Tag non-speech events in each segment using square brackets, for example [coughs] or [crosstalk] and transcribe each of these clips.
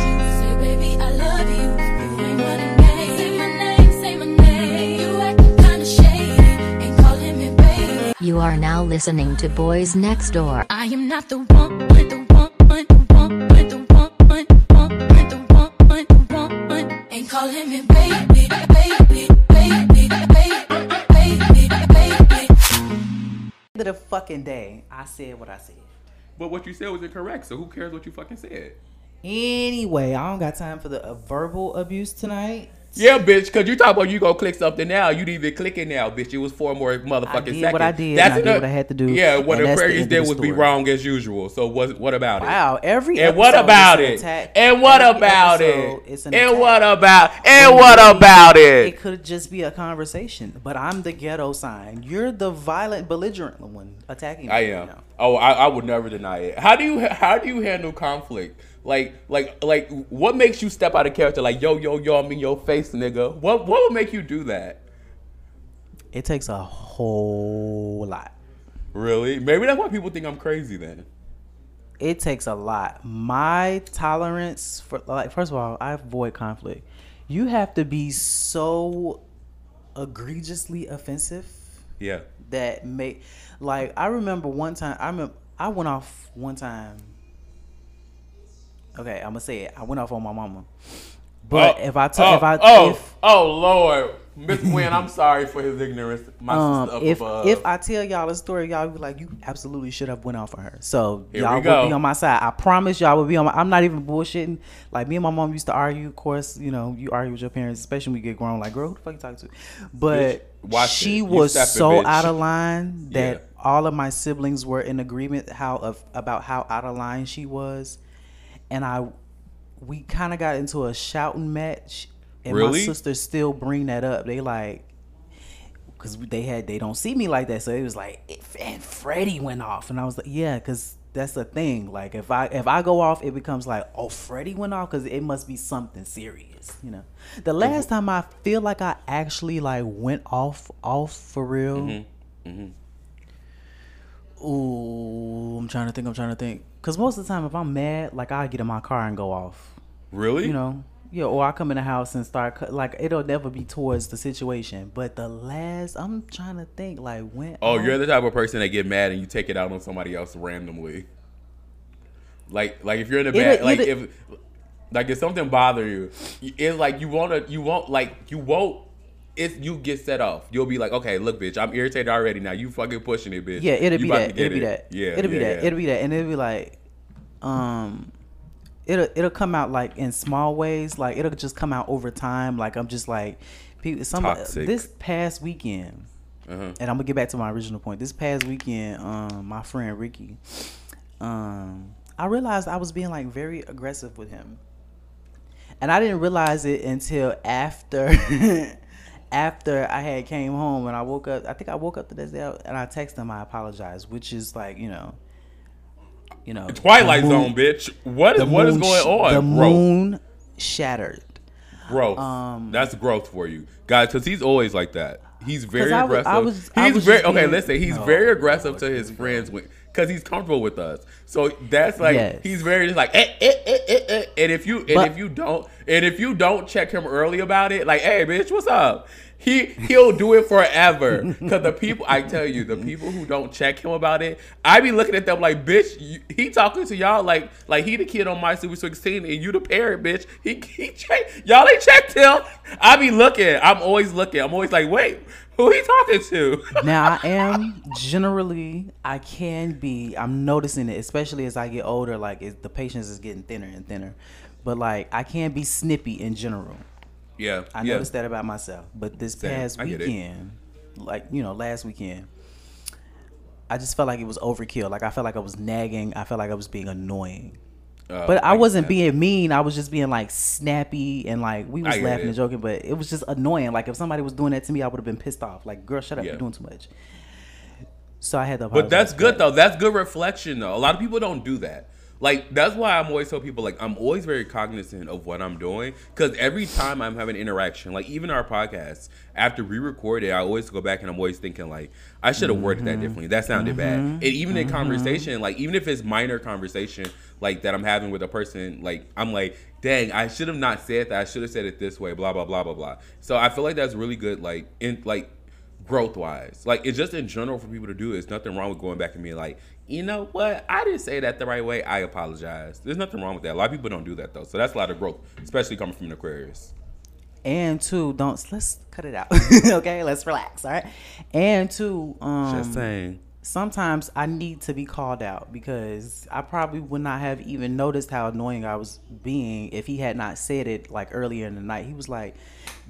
You. Say, baby, I love you. You ain't running game. Say my name, say my name. You acting kinda shady. Ain't calling me baby. You are now listening to Boys Next Door. I am not the one, the one, the one, the one, the one, the one, the one, the one. Ain't calling me baby, baby, baby, baby, baby, baby. End of the fucking day, I said what I said. But what you said was incorrect, so who cares what you fucking said? Anyway, I don't got time for the uh, verbal abuse tonight. Yeah, bitch, cause you talk about you gonna click something now. You didn't even click it now, bitch. It was four more motherfucking I did seconds. what I did, and I did what I had to do, Yeah, what and the that's Aquarius did the was be wrong as usual. So what? What about it? Wow, every And what about an it? attack. And what Every about it? an And what about? And When what about It it? could just be a conversation, but I'm the ghetto sign. You're the violent, belligerent one attacking me. I right am. now. Oh, I, I would never deny it. How do you how do you handle conflict? Like like like what makes you step out of character? Like yo yo yo, I'm in your face, nigga. What what would make you do that? It takes a whole lot. Really? Maybe that's why people think I'm crazy then. It takes a lot. My tolerance for like first of all, I avoid conflict. You have to be so egregiously offensive Yeah. that make like I remember one time I remember I went off one time. Okay, I'm gonna say it. I went off on my mama. But Oh, if I tell oh, if I oh if oh Lord, Miss [laughs] Wynn, I'm sorry for his ignorance. My um sister up if above. if I tell y'all a story, y'all be like, you absolutely should have went off on her. So Here y'all would be on my side. I promise y'all would be on my. I'm not even bullshitting. Like me and my mom used to argue. Of course, you know you argue with your parents, especially when you get grown. Like, girl, who the fuck you talking to? But Bitch, she. Was so out of line that Yeah. all of my siblings were in agreement how of about how out of line she was, and I we kind of got into a shouting match. And my Really? sisters still bring that up. They like because they had they don't see me like that, so it was like and Freddie went off, and I was like, yeah, because that's the thing. Like if I if I go off, it becomes like, oh, Freddie went off because it must be something serious, you know. The last time I feel like I actually like went off off for real. Mm-hmm. Ooh, I'm trying to think. I'm trying to think. Cause most of the time, if I'm mad, like I get in my car and go off really? you know yeah or i come in the house and start like it'll never be towards the situation but the last i'm trying to think like when Oh, you're the type of person that get mad and you take it out on somebody else randomly. Like, like if you're in a bad, like if, like if something bother you, it's like you wanna, you won't, like you won't. It's you get set off. You'll be like, okay, look, bitch, I'm irritated already. Now you fucking pushing it, bitch. yeah it'll You be that it'll be it. that Yeah, it'll be that yeah. it'll be that and it'll be like um it'll it'll come out like in small ways like it'll just come out over time like i'm just like people some Toxic. this past weekend Uh-huh. and i'm gonna get back to my original point this past weekend um my friend ricky um i realized i was being like very aggressive with him and i didn't realize it until after [laughs] after i had came home and i woke up i think i woke up the next day and i texted him i apologize which is like you know you know Twilight moon- Zone, bitch. What is what is going on? the Growth. moon shattered growth. Um, That's growth for you, guys. Because he's always like that. He's very I was- aggressive. I was- I he's was very okay. being- listen, he's No. very aggressive to his friends because he's comfortable with us. So that's like Yes. he's very just like eh, eh, eh, eh, eh. and if you and But- if you don't and if you don't check him early about it, like hey bitch, what's up? He he'll do it forever because the people I tell you the people who don't check him about it, I be looking at them like bitch. You, he talking to y'all like like he the kid on my Super 16 and you the parent bitch. He he check y'all ain't checked him. I be looking. I'm always looking. I'm always like wait who he talking to? [laughs] now I am generally I can be I'm noticing it especially as I get older like it, the patience is getting thinner and thinner but like I can be snippy in general yeah, I yeah. noticed that about myself but this Same. past I get it. weekend like you know last weekend I just felt like it was overkill. Like I felt like I was nagging. I felt like I was being annoying. Uh, But I wasn't that. being mean. I was just being like snappy and like we was laughing it. and joking. But it was just annoying. Like if somebody was doing that to me, I would have been pissed off. Like girl, shut up, Yeah. you're doing too much. So I had to. But that's good though. That's good reflection though. A lot of people don't do that. Like that's why I'm always tell people like I'm always very cognizant of what I'm doing because every time I'm having interaction, like even our podcast, after we record it, I always go back and I'm always thinking like I should have worded Mm-hmm. that differently. That sounded bad. And even in conversation, like even if it's minor conversation, like that I'm having with a person, like I'm like, dang, I should have not said that. I should have said it this way. Blah blah blah blah blah. So I feel like that's really good. Like in like growth wise. Like it's just in general for people to do. There's nothing wrong with going back and being like, you know what, I didn't say that the right way. I apologize. There's nothing wrong with that. A lot of people don't do that though. So that's a lot of growth, especially coming from an Aquarius. And two, don't let's cut it out. [laughs] okay, let's relax. All right. And two, um, Just saying. sometimes I need to be called out because I probably would not have even noticed how annoying I was being if he had not said it like earlier in the night. He was like,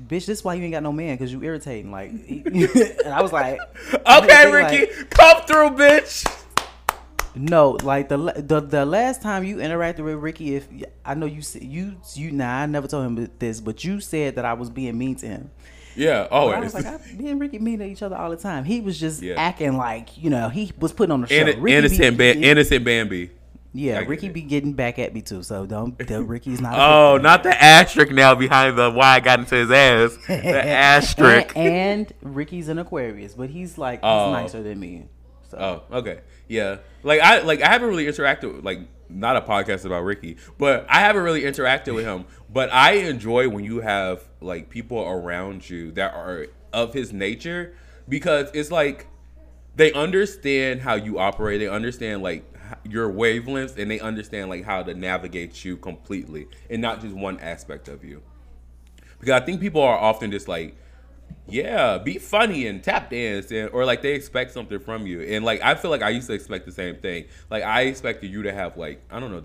"Bitch, this is why you ain't got no man because you irritating." Like, [laughs] and I was like, [laughs] Okay, like, Ricky, come through, bitch. No, like the, the the last time you interacted with Ricky, if I know you said you you nah, I never told him this, but you said that I was being mean to him. Yeah, But I was like, I, [laughs] me and Ricky mean to each other all the time. He was just Yeah. acting like you know he was putting on the show. Ricky innocent, be, ba- innocent Bambi. yeah, Ricky it. be getting back at me too. So don't, [laughs] the Ricky's not. Oh, not the asterisk now behind the why I got into his ass. The [laughs] asterisk. And, and Ricky's an Aquarius, but he's like he's Oh. nicer than me. Oh, okay. Yeah. Like I like I haven't really interacted with like not a podcast about Ricky, but I haven't really interacted with him. But I enjoy when you have like people around you that are of his nature because it's like they understand how you operate. They understand like your wavelengths and they understand like how to navigate you completely and not just one aspect of you. Because I think people are often just like, yeah, be funny and tap dance, and, or like they expect something from you. And like I feel like I used to expect the same thing. Like I expected you to have like I don't know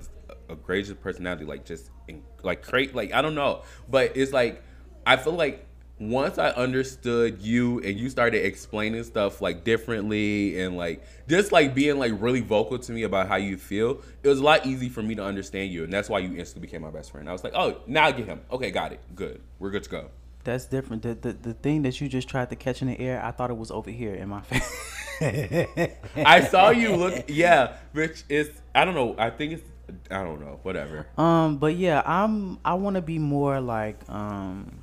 a gracious personality, like just in, like create like I don't know. But it's like I feel like once I understood you and you started explaining stuff like differently and like just like being like really vocal to me about how you feel, it was a lot easy for me to understand you, and that's why you instantly became my best friend. I was like, oh, now I get him. Okay, got it. Good. We're good to go. That's different. The, the the thing that you just tried to catch in the air, I thought it was over here in my [laughs] face. I saw you look. Yeah, which is I don't know. I think it's I don't know. Whatever. Um, but yeah, I'm I want to be more like um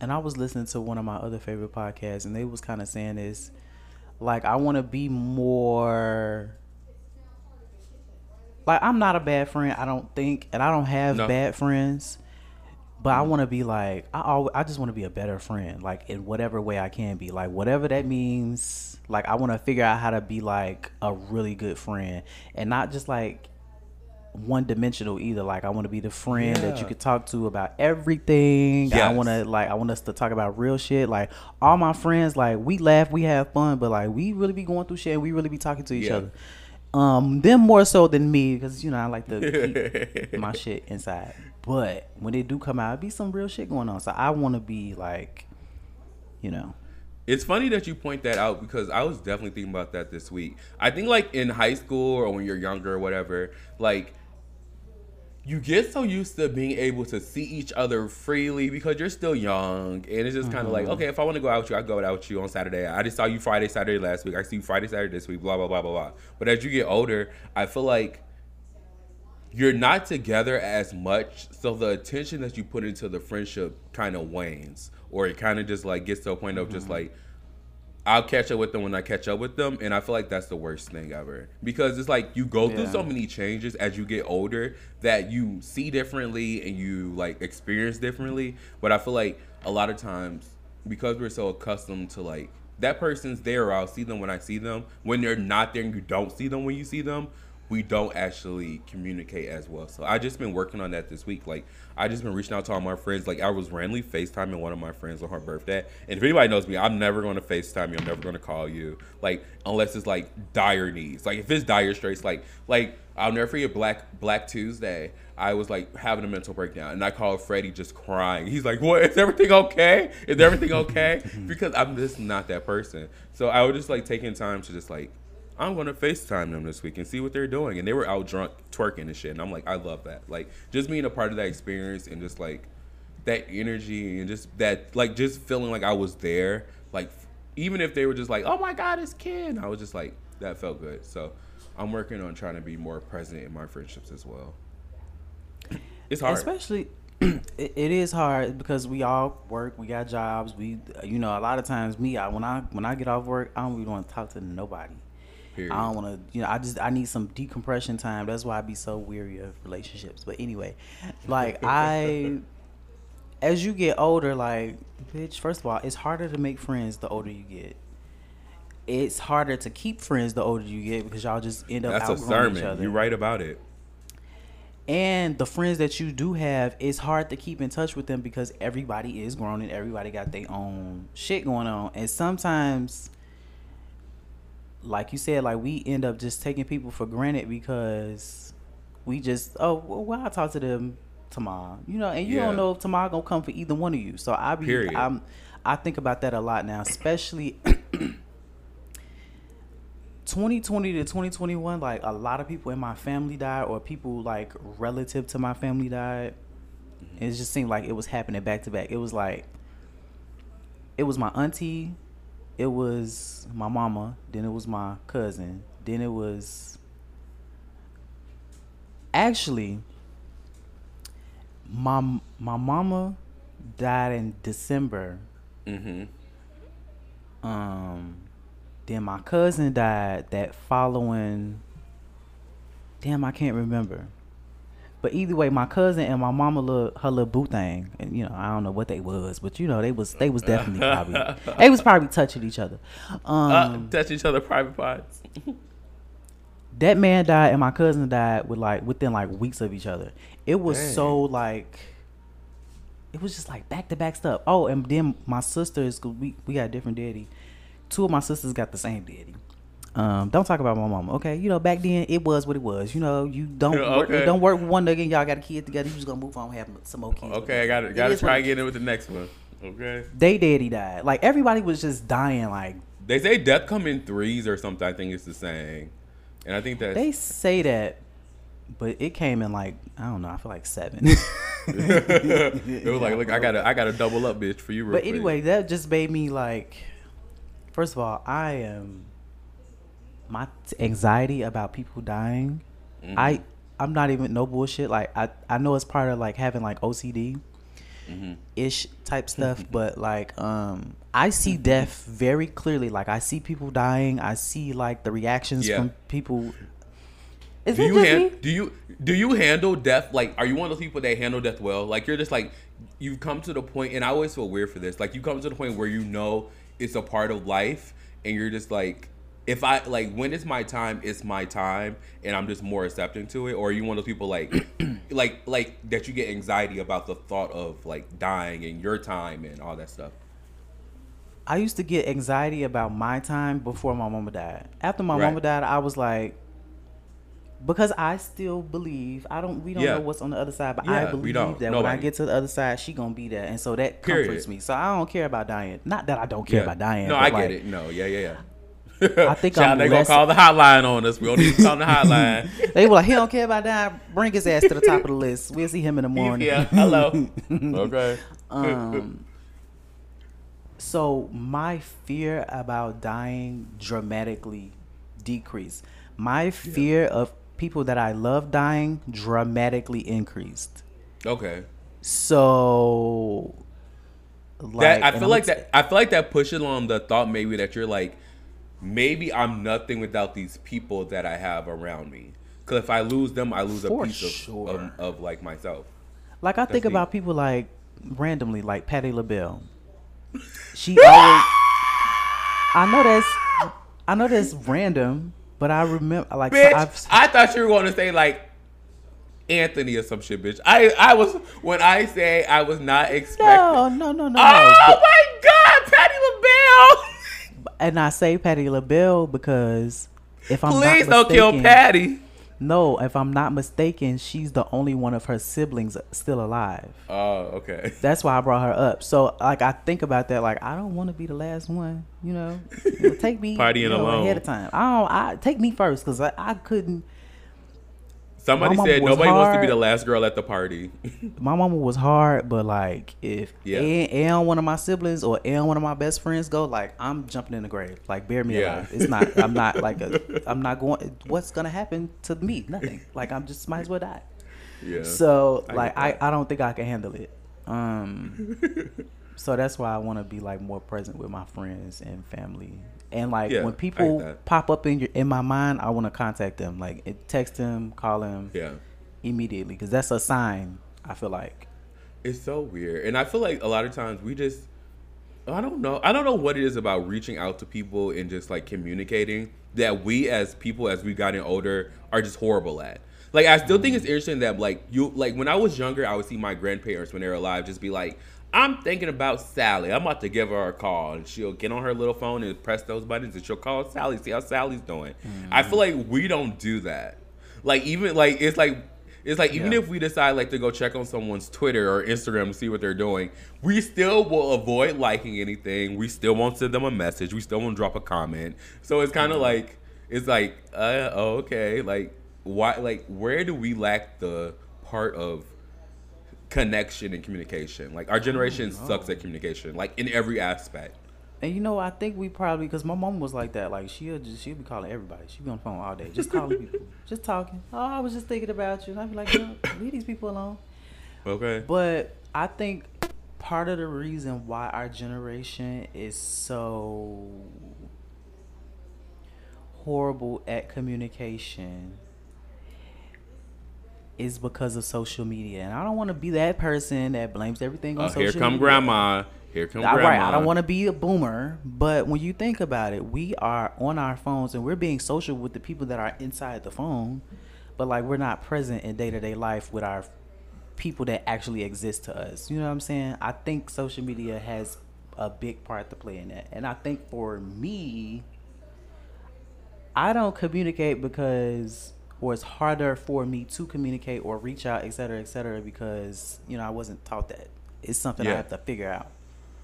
and I was listening to one of my other favorite podcasts and they was kind of saying this like I want to be more like I'm not a bad friend, I don't think, and I don't have No. bad friends. But I want to be like I always, I just want to be a better friend, like in whatever way I can be, like whatever that means. Like I want to figure out how to be like a really good friend, and not just like one dimensional either. Like I want to be the friend that you could talk to about everything. I want to like I want us to talk about real shit. Like all my friends, like we laugh, we have fun, but like we really be going through shit and we really be talking to each Yeah. other. Um, them more so than me because you know I like to keep [laughs] my shit inside. But when they do come out, it be some real shit going on. So I want to be like, you know, It's funny that you point that out because I was definitely thinking about that this week. I think like in high school or when you're younger or whatever, like you get so used to being able to see each other freely because you're still young and it's just kind of like mm-hmm. okay if i want to go out with you i go out with you on saturday. I just saw you friday saturday last week. I see you friday saturday this week blah blah blah blah blah. But as you get older i feel like you're not together as much so the attention that you put into the friendship kind of wanes or it kind of just like gets to a point of just mm-hmm. like I'll catch up with them when I catch up with them, and I feel like that's the worst thing ever because it's like you go through so many changes as you get older that you see differently and you like experience differently. But I feel like a lot of times because we're so accustomed to like that person's there, or I'll see them when I see them. When they're not there and you don't see them when you see them, we don't actually communicate as well. So I just been working on that this week. Like I just been reaching out to all my friends. Like I was randomly FaceTiming one of my friends on her birthday. And if anybody knows me, I'm never going to FaceTime you. I'm never going to call you. Like unless it's like dire needs. Like if it's dire straits, like like I'll never forget Black Black Tuesday. I was like having a mental breakdown, and I called Freddie just crying. He's like, "What? Is everything okay? Is everything okay?" [laughs] because I'm just not that person. So I was just like taking time to just like, I'm gonna FaceTime them this week and see what they're doing. And they were out drunk twerking and shit. And I'm like, I love that. Like just being a part of that experience and just like that energy and just that like just feeling like I was there. Like even if they were just like, "Oh my God, it's Ken," I was just like, that felt good. So I'm working on trying to be more present in my friendships as well. It's hard. Especially, [clears throat] it, is hard because we all work. We got jobs. We, you know, a lot of times me, I, when I when I get off work, I don't really want to talk to nobody. Period. I don't want to, you know, I just I need some decompression time. That's why I be so weary of relationships. But anyway, like [laughs] I, as you get older, like bitch, first of all, it's harder to make friends the older you get. It's harder to keep friends the older you get because y'all just end up That's a outgrowing each other. You're right about it. And the friends that you do have, it's hard to keep in touch with them because everybody is grown and everybody got their own shit going on. And sometimes, like you said, like we end up just taking people for granted because we just, oh, well, well I'll talk to them tomorrow, you know, and you Yeah. don't know if tomorrow gonna come for either one of you. So I be, Period. I'm, I think about that a lot now, especially [clears throat] 2020 to 2021 like a lot of people in my family died or people like relative to my family died Mm-hmm. it just seemed like it was happening back to back it was like it was my auntie it was my mama then it was my cousin then it was actually my my mama died in december Mm-hmm. um then my cousin died that following damn i can't remember but either way my cousin and my mama little her little boo thing and you know i don't know what they was but you know they was they was definitely probably [laughs] they was probably touching each other. Um Uh, touch each other private parts. that man died and my cousin died with like within like weeks of each other. It was Dang. so like it was just like back to back stuff. Oh and then my sisters 'cause we, we got different daddy. Two of my sisters got the same daddy um, don't talk about my mama, okay? You know, back then it was what it was. You know, you don't Yeah, [laughs] work, okay. don't work with one nigga. and Y'all got a kid together. You just gonna move on, and have some more kids. Okay, I got It got to try getting it- in with the next one. Okay. They daddy died. Like everybody was just dying. Like They say death come in threes or something. I think it's the saying, and I think that they say that, but it came in like I don't know. I feel like seven. [laughs] it was like, look, I gotta, I gotta double up, bitch, for you. Real But quick. anyway, that just made me like. First of all, I am. My t- anxiety about people dying, Mm-hmm. I I'm not even no bullshit. Like I I know it's part of like having like OCD Mm-hmm. ish type stuff, [laughs] but like um I see death very clearly. Like I see people dying. I see like the reactions Yeah. from people. Is do it you just han- me? do you do you handle death like are you one of those people that handle death well like you're just like you've come to the point and i always feel weird for this like you come to the point where you know it's a part of life and you're just like if i like when it's my time it's my time and i'm just more accepting to it or are you one of those people like [clears throat] like like that you get anxiety about the thought of like dying and your time and all that stuff I used to get anxiety about my time before my mama died. After my Right. mama died, I was like, because I still believe I don't. We don't Yeah. know what's on the other side, but Yeah, I believe that when I get to the other side, she gonna be there, and so that Period. comforts me. So I don't care about dying. Not that I don't care Yeah. about dying. no i like, get it no yeah yeah yeah [laughs] I think Child, I'm they gonna call the hotline on us we don't need to call the hotline [laughs] They were like, he don't care about dying. Bring his ass to the top of the list. We'll see him in the morning. yeah hello [laughs] okay Um, so my fear about dying dramatically decreased. My fear of people that I love dying dramatically increased. okay So, like, that I feel like that I feel like that pushes on the thought maybe that you're like maybe I'm nothing without these people that I have around me. Cause if I lose them, I lose For a piece of, sure. of of like myself. Like I think That's about people like randomly, like Patti LaBelle. She [laughs] always. I know that's, I know that's random, but I remember like Bitch, I've, I thought you were going to say like Anthony or some shit, bitch. I I was when I say I was not expecting. no, no, no, no, no. Oh but- my God, Patti LaBelle! [laughs] and I say Patti LaBelle because if I'm Please not don't kill mistaken- Patti. No, if I'm not mistaken, she's the only one of her siblings still alive. Oh, okay. [laughs] That's why I brought her up. So like I think about that, like I don't want to be the last one. You know, [laughs] You know, take me Partying you know, alone. ahead of time. I don't. I take me first because I, I couldn't. Somebody said nobody wants to be the last girl at the party. [laughs] My mama was hard, but like if Yeah. one of my siblings or and one of my best friends go, like I'm jumping in the grave. Like bear me Yeah. alive. It's not. I'm not like a. [laughs] I'm not going. What's gonna happen to me? Nothing. Like I'm just might as well die. yeah. So I like I. I don't think I can handle it. Um [laughs] so that's why I want to be like more present with my friends and family. And like Yeah, when people pop up in your in my mind, I want to contact them. Like text them, call them yeah. immediately cuz that's a sign I feel like. It's so weird. And I feel like a lot of times we just I don't know. I don't know what it is about reaching out to people and just like communicating that we as people as we've gotten older are just horrible at. Like I still think mm-hmm. it's interesting that like you like when I was younger I would see my grandparents when they were alive just be like I'm thinking about Sally. I'm about to give her a call, and she'll get on her little phone and press those buttons, and she'll call Sally, see how Sally's doing. I feel like we don't do that. Like even like it's like it's like even Yeah. if we decide like to go check on someone's Twitter or Instagram to see what they're doing, we still will avoid liking anything. We still won't send them a message. We still won't drop a comment. So it's kind of like it's like uh okay, like why like where do we lack the part of connection and communication? Like our generation mm, sucks at oh. communication, like in every aspect. And you know, I think we probably because my mom was like that. Like she'll just she'll be calling everybody. She'll be on the phone all day, just calling people, [laughs] just talking. Oh, I was just thinking about you. And I'd be like, no, leave these people alone. Okay. But I think part of the reason why our generation is so horrible at communication is because of social media. And I don't want to be that person that blames everything on Uh, social media. here come media. grandma. Here come All grandma. right, I don't want to be a boomer, but when you think about it, we are on our phones and we're being social with the people that are inside the phone, but like we're not present in day to day life with our people that actually exist to us. You know what I'm saying? I think social media has a big part to play in that. And I think for me, I don't communicate because or it's harder for me to communicate or reach out, et cetera, et cetera, because, you know, I wasn't taught that. It's something I have to figure out.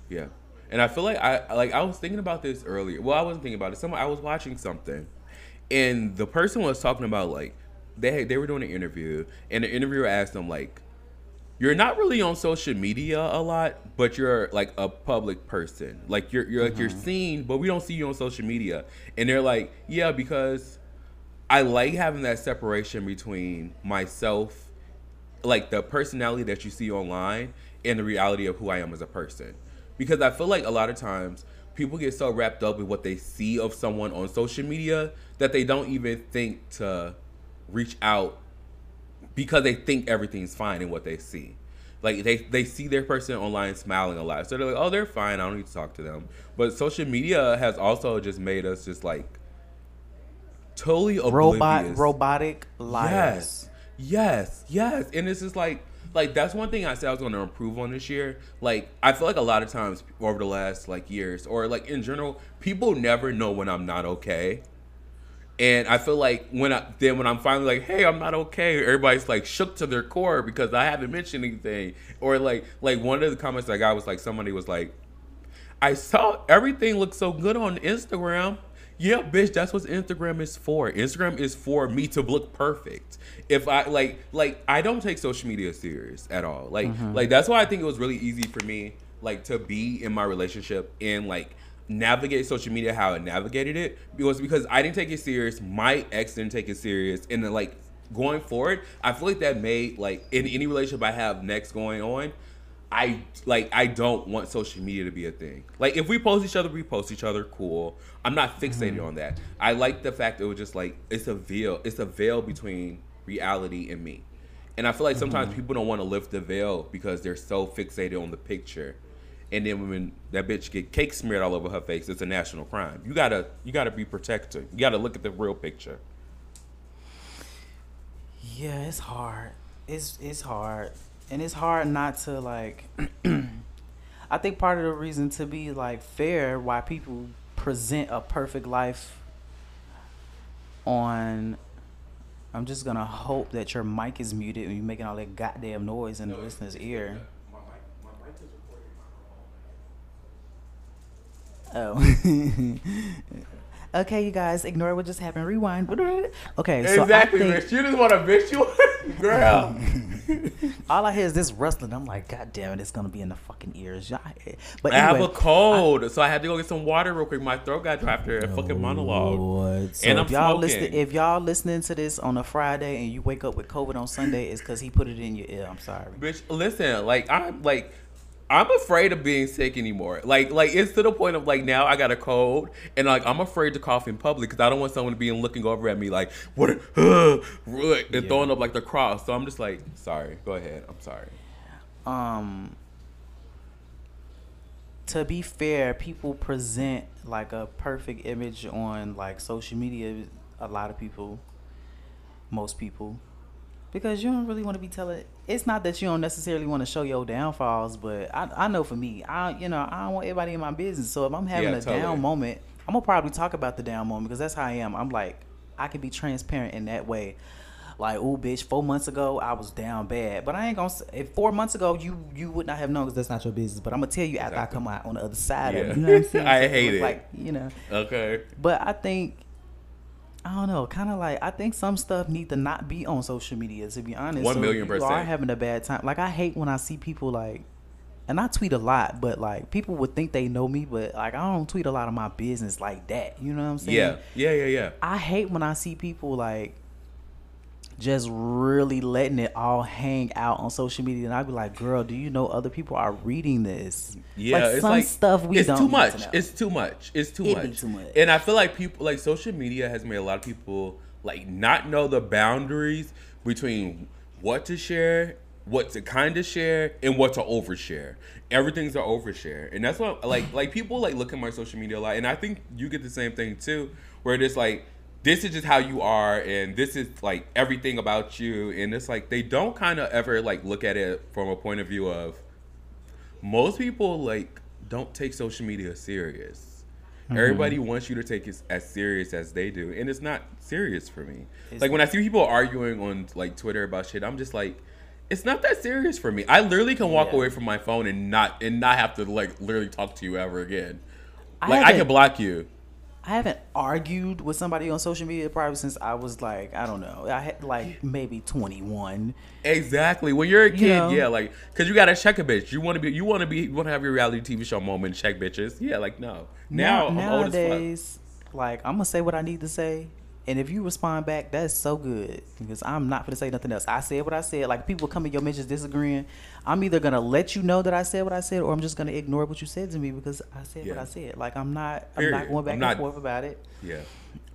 Yeah, and I feel like I like I was thinking about this earlier. Well, I wasn't thinking about it. Some I was watching something, and the person was talking about like they they were doing an interview, and the interviewer asked them like, "You're not really on social media a lot, but you're like a public person. Like you're you're like you're mm-hmm. seen, but we don't see you on social media." And they're like, "Yeah, because I like having that separation between myself." like the personality that you see online and the reality of who I am as a person. Because I feel like a lot of times people get so wrapped up with what they see of someone on social media that they don't even think to reach out because they think everything's fine in what they see. Like they, they see their person online smiling a lot. So they're like, oh, they're fine. I don't need to talk to them. But social media has also just made us just like totally robot oblivious. robotic liars. Yes. Yes. Yes. And it's just like like that's one thing I said I was gonna improve on this year. Like I feel like a lot of times over the last like years or like in general, people never know when I'm not okay. And I feel like when I then when I'm finally like, hey, I'm not okay, everybody's like shook to their core because I haven't mentioned anything. Or like like one of the comments I got was like somebody was like, I saw everything look so good on Instagram. Yeah, bitch, that's what Instagram is for. Instagram is for me to look perfect. If I like like I don't take social media serious at all. Like mm-hmm. like that's why I think it was really easy for me like to be in my relationship and like navigate social media how I navigated it because because I didn't take it serious, my ex didn't take it serious and then like going forward, I feel like that made like in any relationship I have next going on, I like I don't want social media to be a thing. Like if we post each other, we post each other, cool. I'm not fixated mm-hmm. on that. I like the fact it was just like it's a veil. It's a veil between reality and me. And I feel like sometimes mm-hmm. people don't want to lift the veil because they're so fixated on the picture. And then when that bitch get cake smeared all over her face, it's a national crime. You gotta you gotta be protected. You gotta look at the real picture. Yeah, it's hard. It's it's hard, and it's hard not to like. [clears throat] I think part of the reason to be like fair, why people present a perfect life on I'm just gonna hope that your mic is muted and you're making all that goddamn noise in the listener's ear. Oh. [laughs] okay, you guys, ignore what just happened. Rewind. [laughs] Okay, so exactly, I think bitch. You just want to bitch you, girl. [laughs] all I hear is this rustling. I'm like, God damn it, it's gonna be in the fucking ears. Y'all- But I have a cold, so I had to go get some water real quick. My throat got dry after a fucking monologue. Lord. So And if I'm y'all smoking. listen, if y'all listening to this on a Friday and you wake up with COVID on Sunday, it's because he put it in your ear. I'm sorry. Bitch, listen, like I'm like I'm afraid of being sick anymore. Like like it's to the point of like now I got a cold and like I'm afraid to cough in public because I don't want someone to be looking over at me like what uh, and throwing up like the cross. So I'm just like sorry. Go ahead. I'm sorry. um to be fair, people present like a perfect image on like social media. A lot of people, most people, because you don't really want to be telling. It's not that you don't necessarily want to show your downfalls, but I, I know for me, I you know I don't want everybody in my business. So if I'm having Yeah, a totally. down moment, I'm gonna probably talk about the down moment because that's how I am. I'm like I can be transparent in that way. Like, oh, bitch, four months ago I was down bad, but I ain't gonna. If four months ago you you would not have known because that's not your business. But I'm gonna tell you after I come out on the other side of it. You know what I'm saying? [laughs] I So hate it. Like you know, Okay. but I think I don't know, kind of like I think some stuff need to not be on social media. To be honest, One So million if you are having a bad time. Like I hate when I see people like, and I tweet a lot, but like people would think they know me, but like I don't tweet a lot of my business like that. You know what I'm saying? Yeah. Yeah. Yeah. Yeah. I hate when I see people like just really letting it all hang out on social media, and I'd be like, "Girl, do you know other people are reading this? Yeah, like it's some like stuff we it's don't too need to much. It's too much. It's too much. too much. And I feel like people like social media has made a lot of people like not know the boundaries between what to share, what to kind of share, and what to overshare. Everything's an overshare, and that's what like like people like look at my social media a lot, and I think you get the same thing too, where it's like. This is just how you are, and this is like everything about you, and it's like they don't kind of ever like look at it from a point of view of most people like don't take social media serious. Mm-hmm. Everybody wants you to take it as serious as they do, and it's not serious for me. like when I see people arguing on like Twitter about shit, I'm just like, it's not that serious for me. I literally can walk Yeah. away from my phone and not and not have to like literally talk to you ever again. I Like I, haven't- can block you. I haven't argued with somebody on social media probably since I was like, I don't know, I had like maybe 21. Exactly. When you're a kid, know? yeah, like because you gotta check a bitch. You want to be, you want to be, you want to have your reality TV show moment. Check bitches. Yeah, like no. Now, I'm old as fuck. nowadays, like I'm gonna say what I need to say, and if you respond back, that's so good because I'm not gonna say nothing else. I said what I said. Like people come in your mentions disagreeing, I'm either gonna let you know that I said what I said, or I'm just gonna ignore what you said to me because I said what I said. Like I'm not, I'm not going back I'm and not- forth about it. Yeah.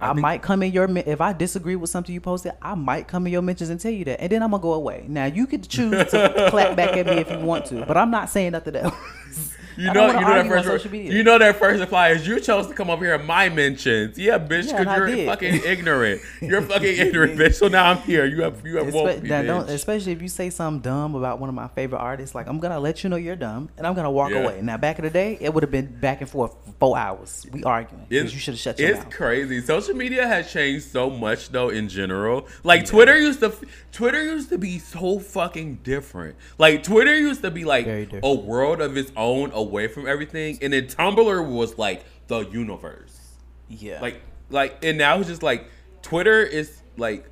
I, think- might come in your if I disagree with something you posted, I might come in your mentions and tell you that, and then I'm gonna go away. Now you could choose to [laughs] clap back at me if you want to, but I'm not saying nothing else. [laughs] You know, you know that first. You know that first reply is you chose to come over here in my mentions. Yeah, bitch, because I you're fucking [laughs] ignorant. You're fucking ignorant, bitch. So now I'm here. You have you have Espe- woke me, bitch. especially if you say something dumb about one of my favorite artists, like I'm gonna let you know you're dumb, and I'm gonna walk Yeah. away. Now, back in the day, it would have been back and forth for four hours. We arguing because you should have shut your it's mouth. crazy. Social media has changed so much though in general. Like Twitter used to Twitter used to be so fucking different. Like Twitter used to be like a world of its own away from everything. And then Tumblr was like the universe. yeah, Like like and now it's just like Twitter is like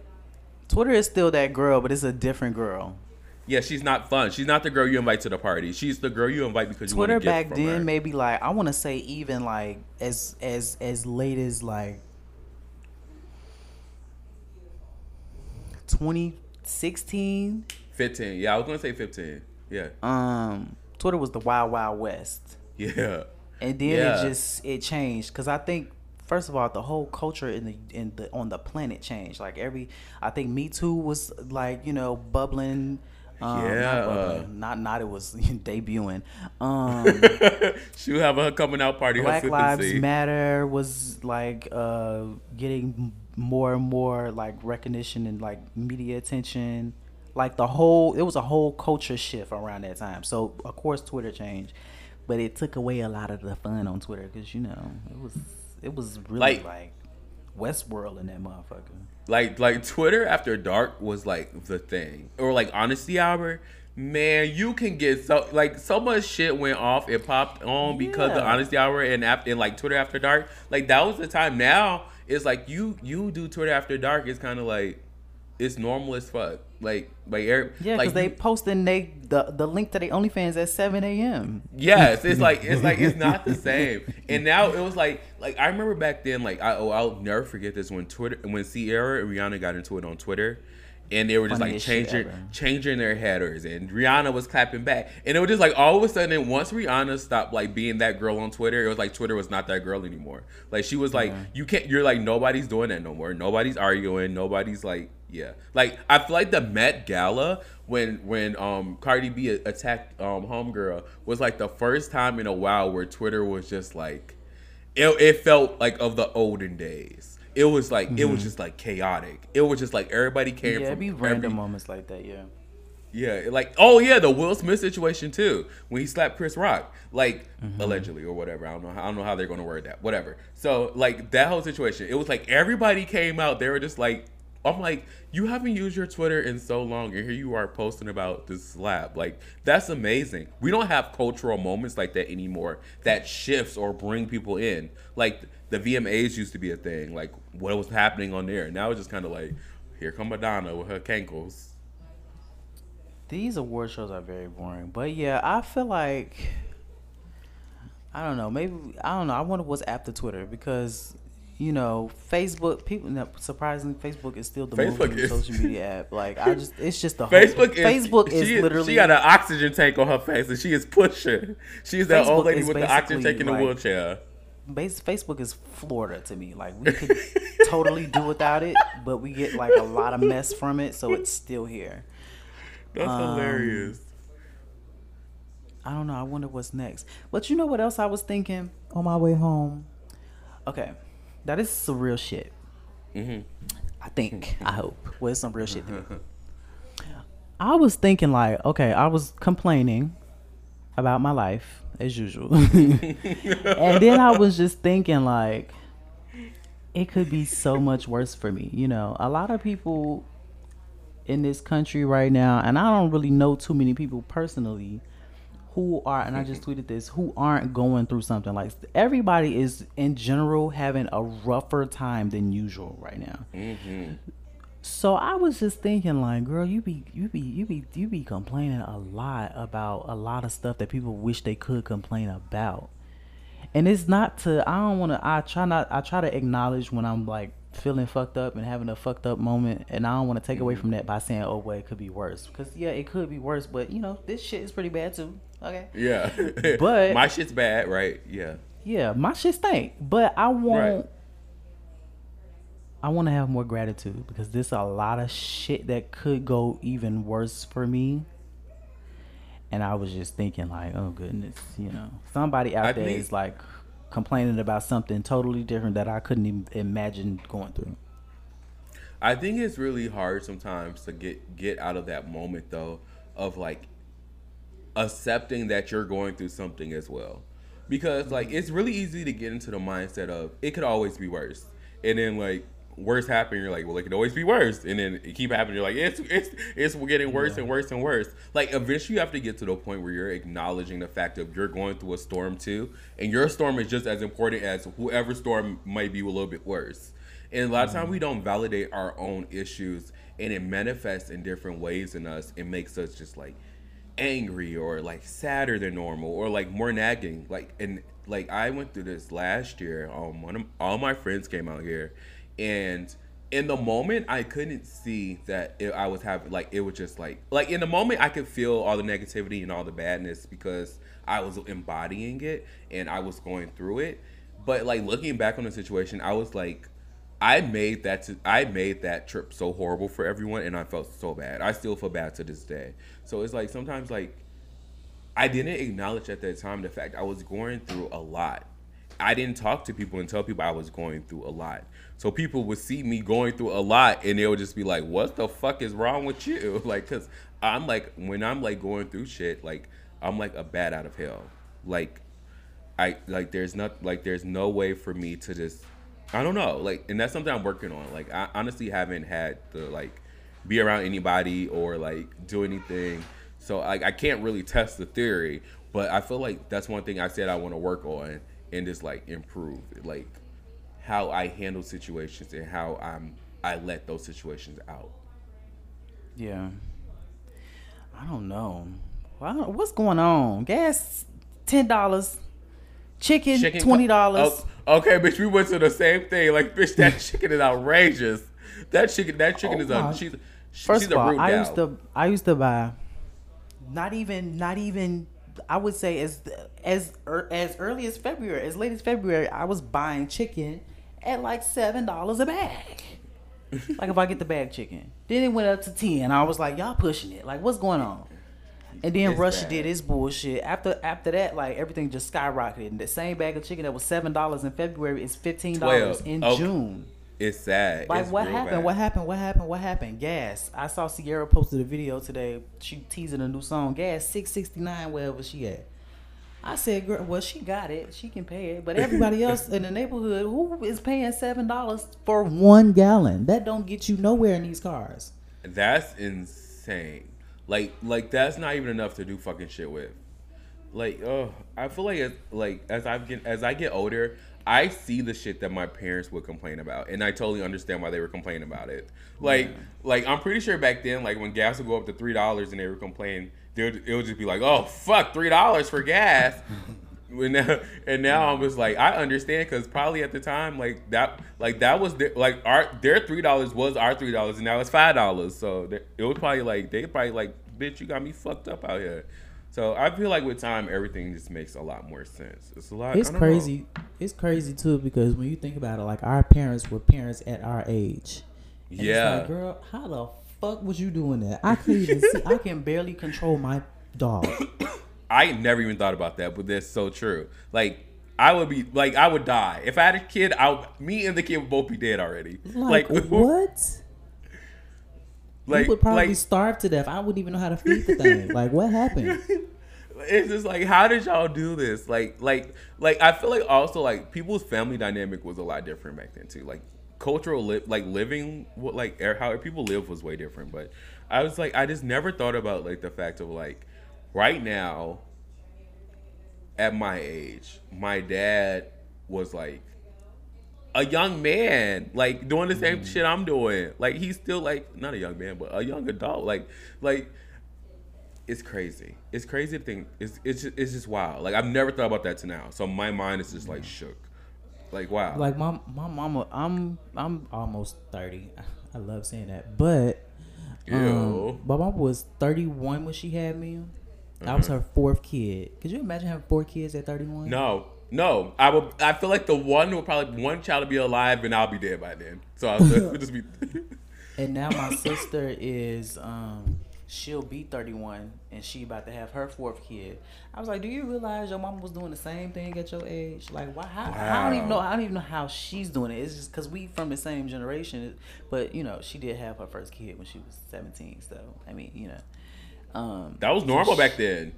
Twitter is still that girl, but it's a different girl. yeah, she's not fun. She's not the girl you invite to the party. She's the girl you invite because you Twitter back then, her. maybe like I want to say even like as as as late as like 2016. 15. Yeah, I was gonna say 15. Yeah. Um, Twitter was the wild wild west. Yeah. and then Yeah. it just it changed because I think first of all the whole culture in the in the on the planet changed. Like every I think Me Too was like you know bubbling. Um, Yeah. not, bubbling, not not it was [laughs] debuting. Um, [laughs] She'll have her coming out party. Black Lives. Matter was like uh, getting more and more like recognition and like media attention. Like the whole, it was a whole culture shift around that time. So of course Twitter changed, but it took away a lot of the fun on Twitter because you know it was it was really Like- like, Westworld in that motherfucker. Like like Twitter after dark was like the thing, or like Honesty Hour. Man, you can get so like so much shit went off. It popped on because of Yeah. Honesty Hour and after and like Twitter after dark. Like that was the time. Now it's like you you do Twitter after dark. It's kind of like it's normal as fuck. Like like every- Yeah, like because they you- posting they the the link to their OnlyFans at seven a.m. Yes, it's [laughs] like it's like it's not the same. And now it was like like I remember back then like I oh I'll never forget this when Twitter when Ciara and Rihanna got into it on Twitter. And they were just like changing changing their headers, and Rihanna was clapping back, and it was just like all of a sudden, once Rihanna stopped like being that girl on Twitter, it was like Twitter was not that girl anymore. Like she was like, you can't, you're like nobody's doing that no more. Nobody's arguing. Nobody's like, yeah. Like I feel like the Met Gala when when um Cardi B attacked um Homegirl was like the first time in a while where Twitter was just like it, it felt like of the olden days. It was like it was just like chaotic. It was just like everybody came Mm-hmm. Yeah, from it'd be every- random moments like that. Yeah. yeah, like oh yeah, the Will Smith situation too when he slapped Chris Rock, like Mm-hmm. allegedly or whatever. I don't know. I don't know how they're going to word that. Whatever. So like that whole situation, it was like everybody came out. They were just like, I'm like, you haven't used your Twitter in so long, and here you are posting about this slap. Like that's amazing. We don't have cultural moments like that anymore that shifts or bring people in. Like the VMAs used to be a thing. Like what was happening on there. Now it's just kind of like, here come Madonna with her cankles. These award shows are very boring. But yeah, I feel like I don't know. Maybe I don't know. I wonder what's after Twitter because you know Facebook. People no, surprisingly, Facebook is still the Facebook is- social media app. Like I just, it's just the [laughs] Facebook is Facebook is she, literally she got an oxygen tank on her face and she is pushing. She's that old lady with the oxygen tank in the basically wheelchair. Base, Facebook is Florida to me. Like we could [laughs] totally do without it, but we get like a lot of mess from it, so it's still here. That's Um, hilarious. I don't know. I wonder what's next. But you know what else I was thinking on my way home? Okay, that is some real shit. Mm-hmm. I think. [laughs] I hope. Well, it's some real shit. to me. [laughs] I was thinking like, okay, I was complaining about my life as usual, [laughs] and then I was just thinking like, it could be so much worse for me. You know, a lot of people in this country right now, and I don't really know too many people personally who are, and I just tweeted this, who aren't going through something like everybody is in general having a rougher time than usual right now. Mm-hmm. So I was just thinking, like, girl, you be, you be, you be, you be complaining a lot about a lot of stuff that people wish they could complain about and it's not to i don't want to i try not i try to acknowledge when i'm like feeling fucked up and having a fucked up moment and i don't want to take away mm-hmm. from that by saying oh well it could be worse because yeah it could be worse but you know this shit is pretty bad too okay Yeah. [laughs] But- my shit's bad, right? Yeah. yeah my shit stink but i want Right. I want to have more gratitude because there's a lot of shit that could go even worse for me and i was just thinking like oh goodness you know somebody out I there think- is like complaining about something totally different that i couldn't even imagine going through I think it's really hard sometimes to get get out of that moment though of like accepting that you're going through something as well. Because like mm-hmm. it's really easy to get into the mindset of it could always be worse. And then like worse happen, you're like, well, it could always be worse. And then it keep happening, you're like, it's it's it's getting worse and worse and worse. Like eventually you have to get to the point where you're acknowledging the fact that you're going through a storm too. And your storm is just as important as whoever storm might be a little bit worse. And a lot of times we don't validate our own issues and it manifests in different ways in us. It makes us just like angry or like sadder than normal or like more nagging. Like and like I went through this last year. Um one of all my friends came out here and in the moment I couldn't see that it, I was having like it was just like like in the moment I could feel all the negativity and all the badness because I was embodying it and I was going through it. But like looking back on the situation, I was like I made that to, I made that trip so horrible for everyone and I felt so bad. I still feel bad to this day. So it's like sometimes like I didn't acknowledge at that time the fact I was going through a lot. I didn't talk to people and tell people I was going through a lot. So people would see me going through a lot and they would just be like, "What the fuck is wrong with you?" [laughs] Like cuz I'm like when I'm like going through shit, like I'm like a bat out of hell. Like I like there's not like there's no way for me to just I don't know, like, and that's something I'm working on. Like, I honestly haven't had to like be around anybody or like do anything, so like I can't really test the theory. But I feel like that's one thing I said I want to work on and just like improve, like how I handle situations and how I'm I let those situations out. Yeah. I don't know. Well, I don't- what's going on? Gas ten dollars. Chicken, Chicken twenty dollars. Oh, okay, bitch, we went to the same thing. Like, bitch, that [laughs] chicken is outrageous. That chicken, that chicken Oh is a she's First she's of a all, I used to I used to buy not even not even I would say as as as early as February, as late as February, I was buying chicken at like seven dollars a bag. [laughs] like if I get the bag chicken, then it went up to ten. I was like, y'all pushing it. Like what's going on? And then It's Russia bad. did his bullshit. After after that, like everything just skyrocketed. And the same bag of chicken that was seven dollars in February is fifteen dollars in Okay. June. It's sad. Like It's what happened? bad. What happened? What happened? What happened? Gas. I saw Ciara posted a video today. She teasing a new song. Gas six sixty nine wherever she at. I said, girl, well, she got it. She can pay it. But everybody [laughs] else in the neighborhood, who is paying seven dollars for one gallon? That don't get you nowhere in these cars. That's insane. Like, like that's not even enough to do fucking shit with. Like, oh, I feel like as like as I get as I get older, I see the shit that my parents would complain about, and I totally understand why they were complaining about it. Like, like I'm pretty sure back then, like when gas would go up to three dollars and they were complaining, would, it would just be like, oh fuck, three dollars for gas. [laughs] And now, and now I'm just like I understand because probably at the time like that like that was their, like our their three dollars was our three dollars and now it's five dollars so it was probably like they probably like bitch you got me fucked up out here so I feel like with time everything just makes a lot more sense it's a lot It's don't know. crazy. It's crazy too because when you think about it, like our parents were parents at our age. And it's yeah like, girl, how the fuck was you doing that? I couldn't even [laughs] see. I can barely control my dog. [coughs] I never even thought about that but that's so true like I would be like I would die if I had a kid I me and the kid would both be dead already Like, like [laughs] what? like you would probably like, starve to death. I wouldn't even know how to feed the thing. [laughs] like, what happened? it's just like how did y'all do this like like like i feel like also like people's family dynamic was a lot different back then too like cultural li- like living what like air how people live was way different but i was like i just never thought about like the fact of like right now at my age my dad was like a young man, like doing the same mm. shit I'm doing. Like he's still like not a young man, but a young adult. Like like it's crazy. It's crazy to think. It's it's just, it's just wild. Like I've never thought about that to now. So my mind is just like mm. shook. Like wow. Like my my mama, I'm I'm almost thirty. [laughs] I love saying that, but um, my mama was thirty one when she had me. That was her fourth kid. Could you imagine having four kids at thirty one? no, no. I would. I feel like the one will probably one child will be alive and I'll be dead by then. So I'll it'll just be. [laughs] [laughs] And now my sister is um she'll be 31 and she about to have her fourth kid. I was like, "Do you realize your mama was doing the same thing at your age? Like, why? How, I don't even know. I don't even know how she's doing it. It's just because we from the same generation. But you know, she did have her first kid when she was 17. So I mean, you know, um, that was normal back then.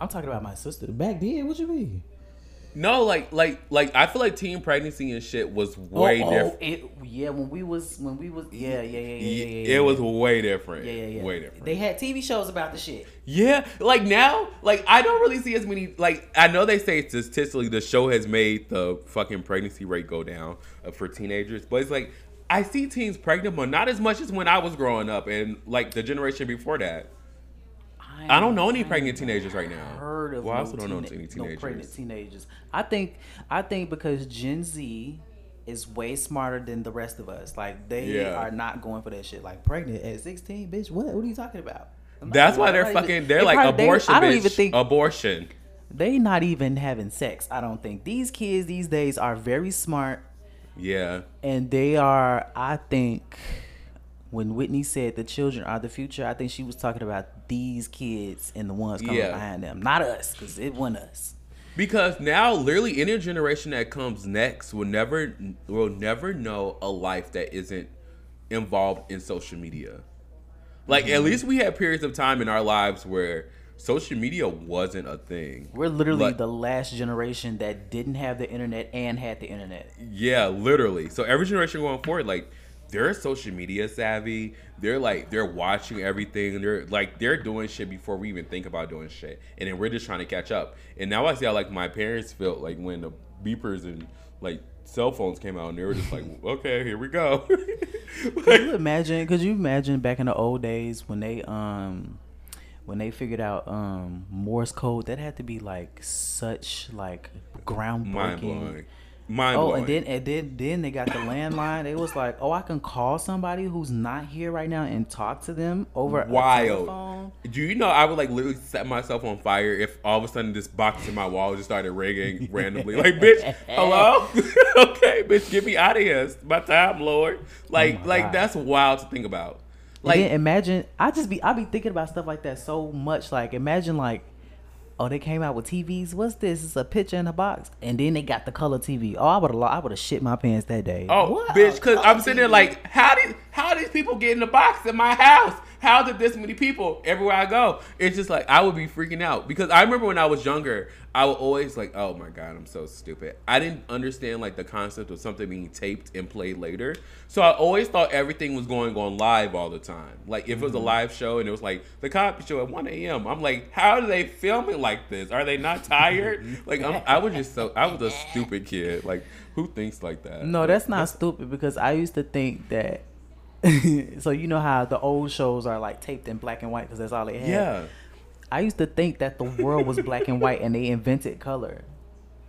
I'm talking about my sister. Back then, what you mean? No, like like like I feel like teen pregnancy and shit was way oh, different. Oh, it, yeah, when we was when we was yeah yeah yeah yeah yeah. yeah, it yeah. was way different. Yeah, yeah, yeah. Way different. They had TV shows about the shit. Yeah, like now, like I don't really see as many. Like I know they say statistically the show has made the fucking pregnancy rate go down uh, for teenagers, but it's like I see teens pregnant, but not as much as when I was growing up and like the generation before that. I don't know any pregnant teenagers right now. heard of Well, I also don't know teena- any no teenagers. pregnant teenagers. I think I think because Gen Z is way smarter than the rest of us. Like they Yeah. are not going for that shit. Like Pregnant at 16, bitch. What? What are you talking about? I'm That's why they're even- fucking. They're like probably- they- abortion. I don't bitch. even think abortion. they not even having sex. I don't think these kids these days are very smart Yeah, and they are. I think when Whitney said the children are the future, I think she was talking about these kids and the ones coming Yeah. behind them, not us, because it wasn't us. because now literally any generation that comes next will never will never know a life that isn't involved in social media. Like Mm-hmm. at least we had periods of time in our lives where social media wasn't a thing. We're literally Like- the last generation that didn't have the internet and had the internet. Yeah, literally. So every generation going forward, like they're social media savvy. They're like they're watching everything. They're like they're doing shit before we even think about doing shit, and then we're just trying to catch up. And now I see how like my parents felt like when the beepers and like cell phones came out, and they were just like, [laughs] okay, here we go. [laughs] Could you imagine? Could you imagine back in the old days when they um when they figured out um Morse code? That had to be like such like groundbreaking. Mind Oh, blowing. and then and then then they got the landline. It was like, oh, I can call somebody who's not here right now and talk to them over a wild. Do you know I would like literally set myself on fire if all of a sudden this box in my wall just started ringing [laughs] randomly? Like, bitch, hello? [laughs] okay, bitch, get me out of here. It's my time, Lord. Oh like, Oh like God. that's wild to think about. Like, Like, imagine, I just be, I be thinking about stuff like that so much. Like, imagine like, oh, they came out with TVs. What's this? It's a picture in a box, and then they got the color TV. Oh, I would have, I would have shit my pants that day. oh, What? bitch, because oh, I'm sitting there like, how did how these people get in the box in my house? How did this many people everywhere I go? It's just like I would be freaking out because I remember when I was younger, I would always like, oh my god, I'm so stupid. I didn't understand like the concept of something being taped and played later, so I always thought everything was going on live all the time. Like if it Mm-hmm. was a live show and it was like the Cosby Show at 1 a.m., I'm like, how do they film it like this? Are they not tired? [laughs] like I'm, I was just so I was a stupid kid. Like who thinks like that? No, that's not stupid because I used to think that. [laughs] so you know how the old shows are like taped in black and white because that's all they had. Yeah. I used to think that the world was black and white and they invented color. [laughs]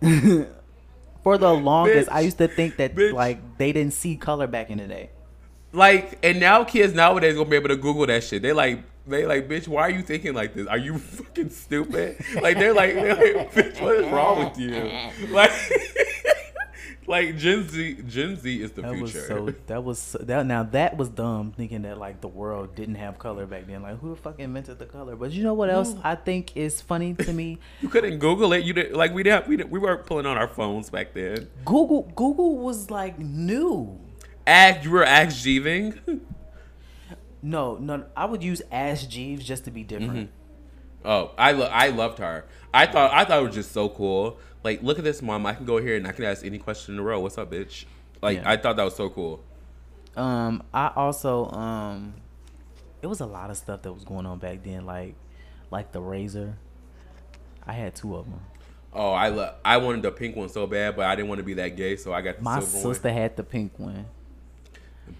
For the longest, I used to think that Bitch. like they didn't see color back in the day. Like, and now kids nowadays gonna be able to Google that shit. They like, they like, bitch, why are you thinking like this? Are you [laughs] fucking stupid? Like, they're like, they're [laughs] like bitch, what is wrong with you? Like, like Gen Z, Gen Z is the That was future. so. That was so, that. Now that was dumb thinking that like the world didn't have color back then. Like who the fuck invented the color? But you know what else I think is funny to me? [laughs] you couldn't Google it. You didn't like we didn't we, didn't, we weren't pulling on our phones back then. Google Google was like new. Ask you were Ask Jeeves. [laughs] No, no. I would use Ask Jeeves just to be different. Mm-hmm. Oh, I lo- I loved her. I thought I thought it was just so cool. Like, look at this, mom. I can go here and I can ask any question in a row. What's up, bitch? Like, Yeah. I thought that was so cool. Um, I also um, it was a lot of stuff that was going on back then, like like the Razr. I had two of them. Oh, I love. I wanted the pink one so bad, but I didn't want to be that gay, so I got the My sister had the pink one. one.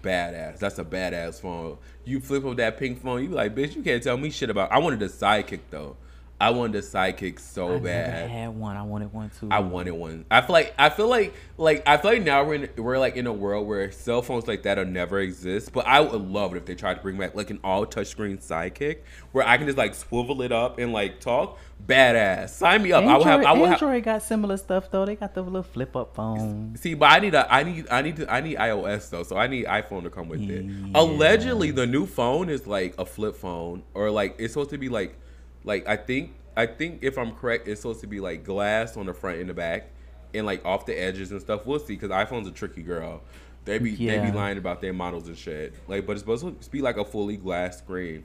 Badass. That's a badass phone. You flip up that pink phone, you be like, bitch, you can't tell me shit about. I wanted the sidekick though. I wanted the sidekick so bad. I had one. I wanted one too. I wanted one. I feel like I feel like like I feel like now we're in we're like in a world where cell phones like that will never exist. But I would love it if they tried to bring back like an all touchscreen sidekick where I can just like swivel it up and like talk. Badass. Sign me up. I will have. Android, I will have. Android got similar stuff though. They got the little flip up phone. See, but I need a, I need, I need to, I need iOS though, so I need iPhone to come with it. Allegedly, the new phone is like a flip phone, or like it's supposed to be like, like I think, I think if I'm correct, it's supposed to be like glass on the front and the back, and like off the edges and stuff. We'll see, because iPhone's a tricky girl. They be, they Yeah. be lying about their models and shit. Like, but it's supposed to be like a fully glass screen,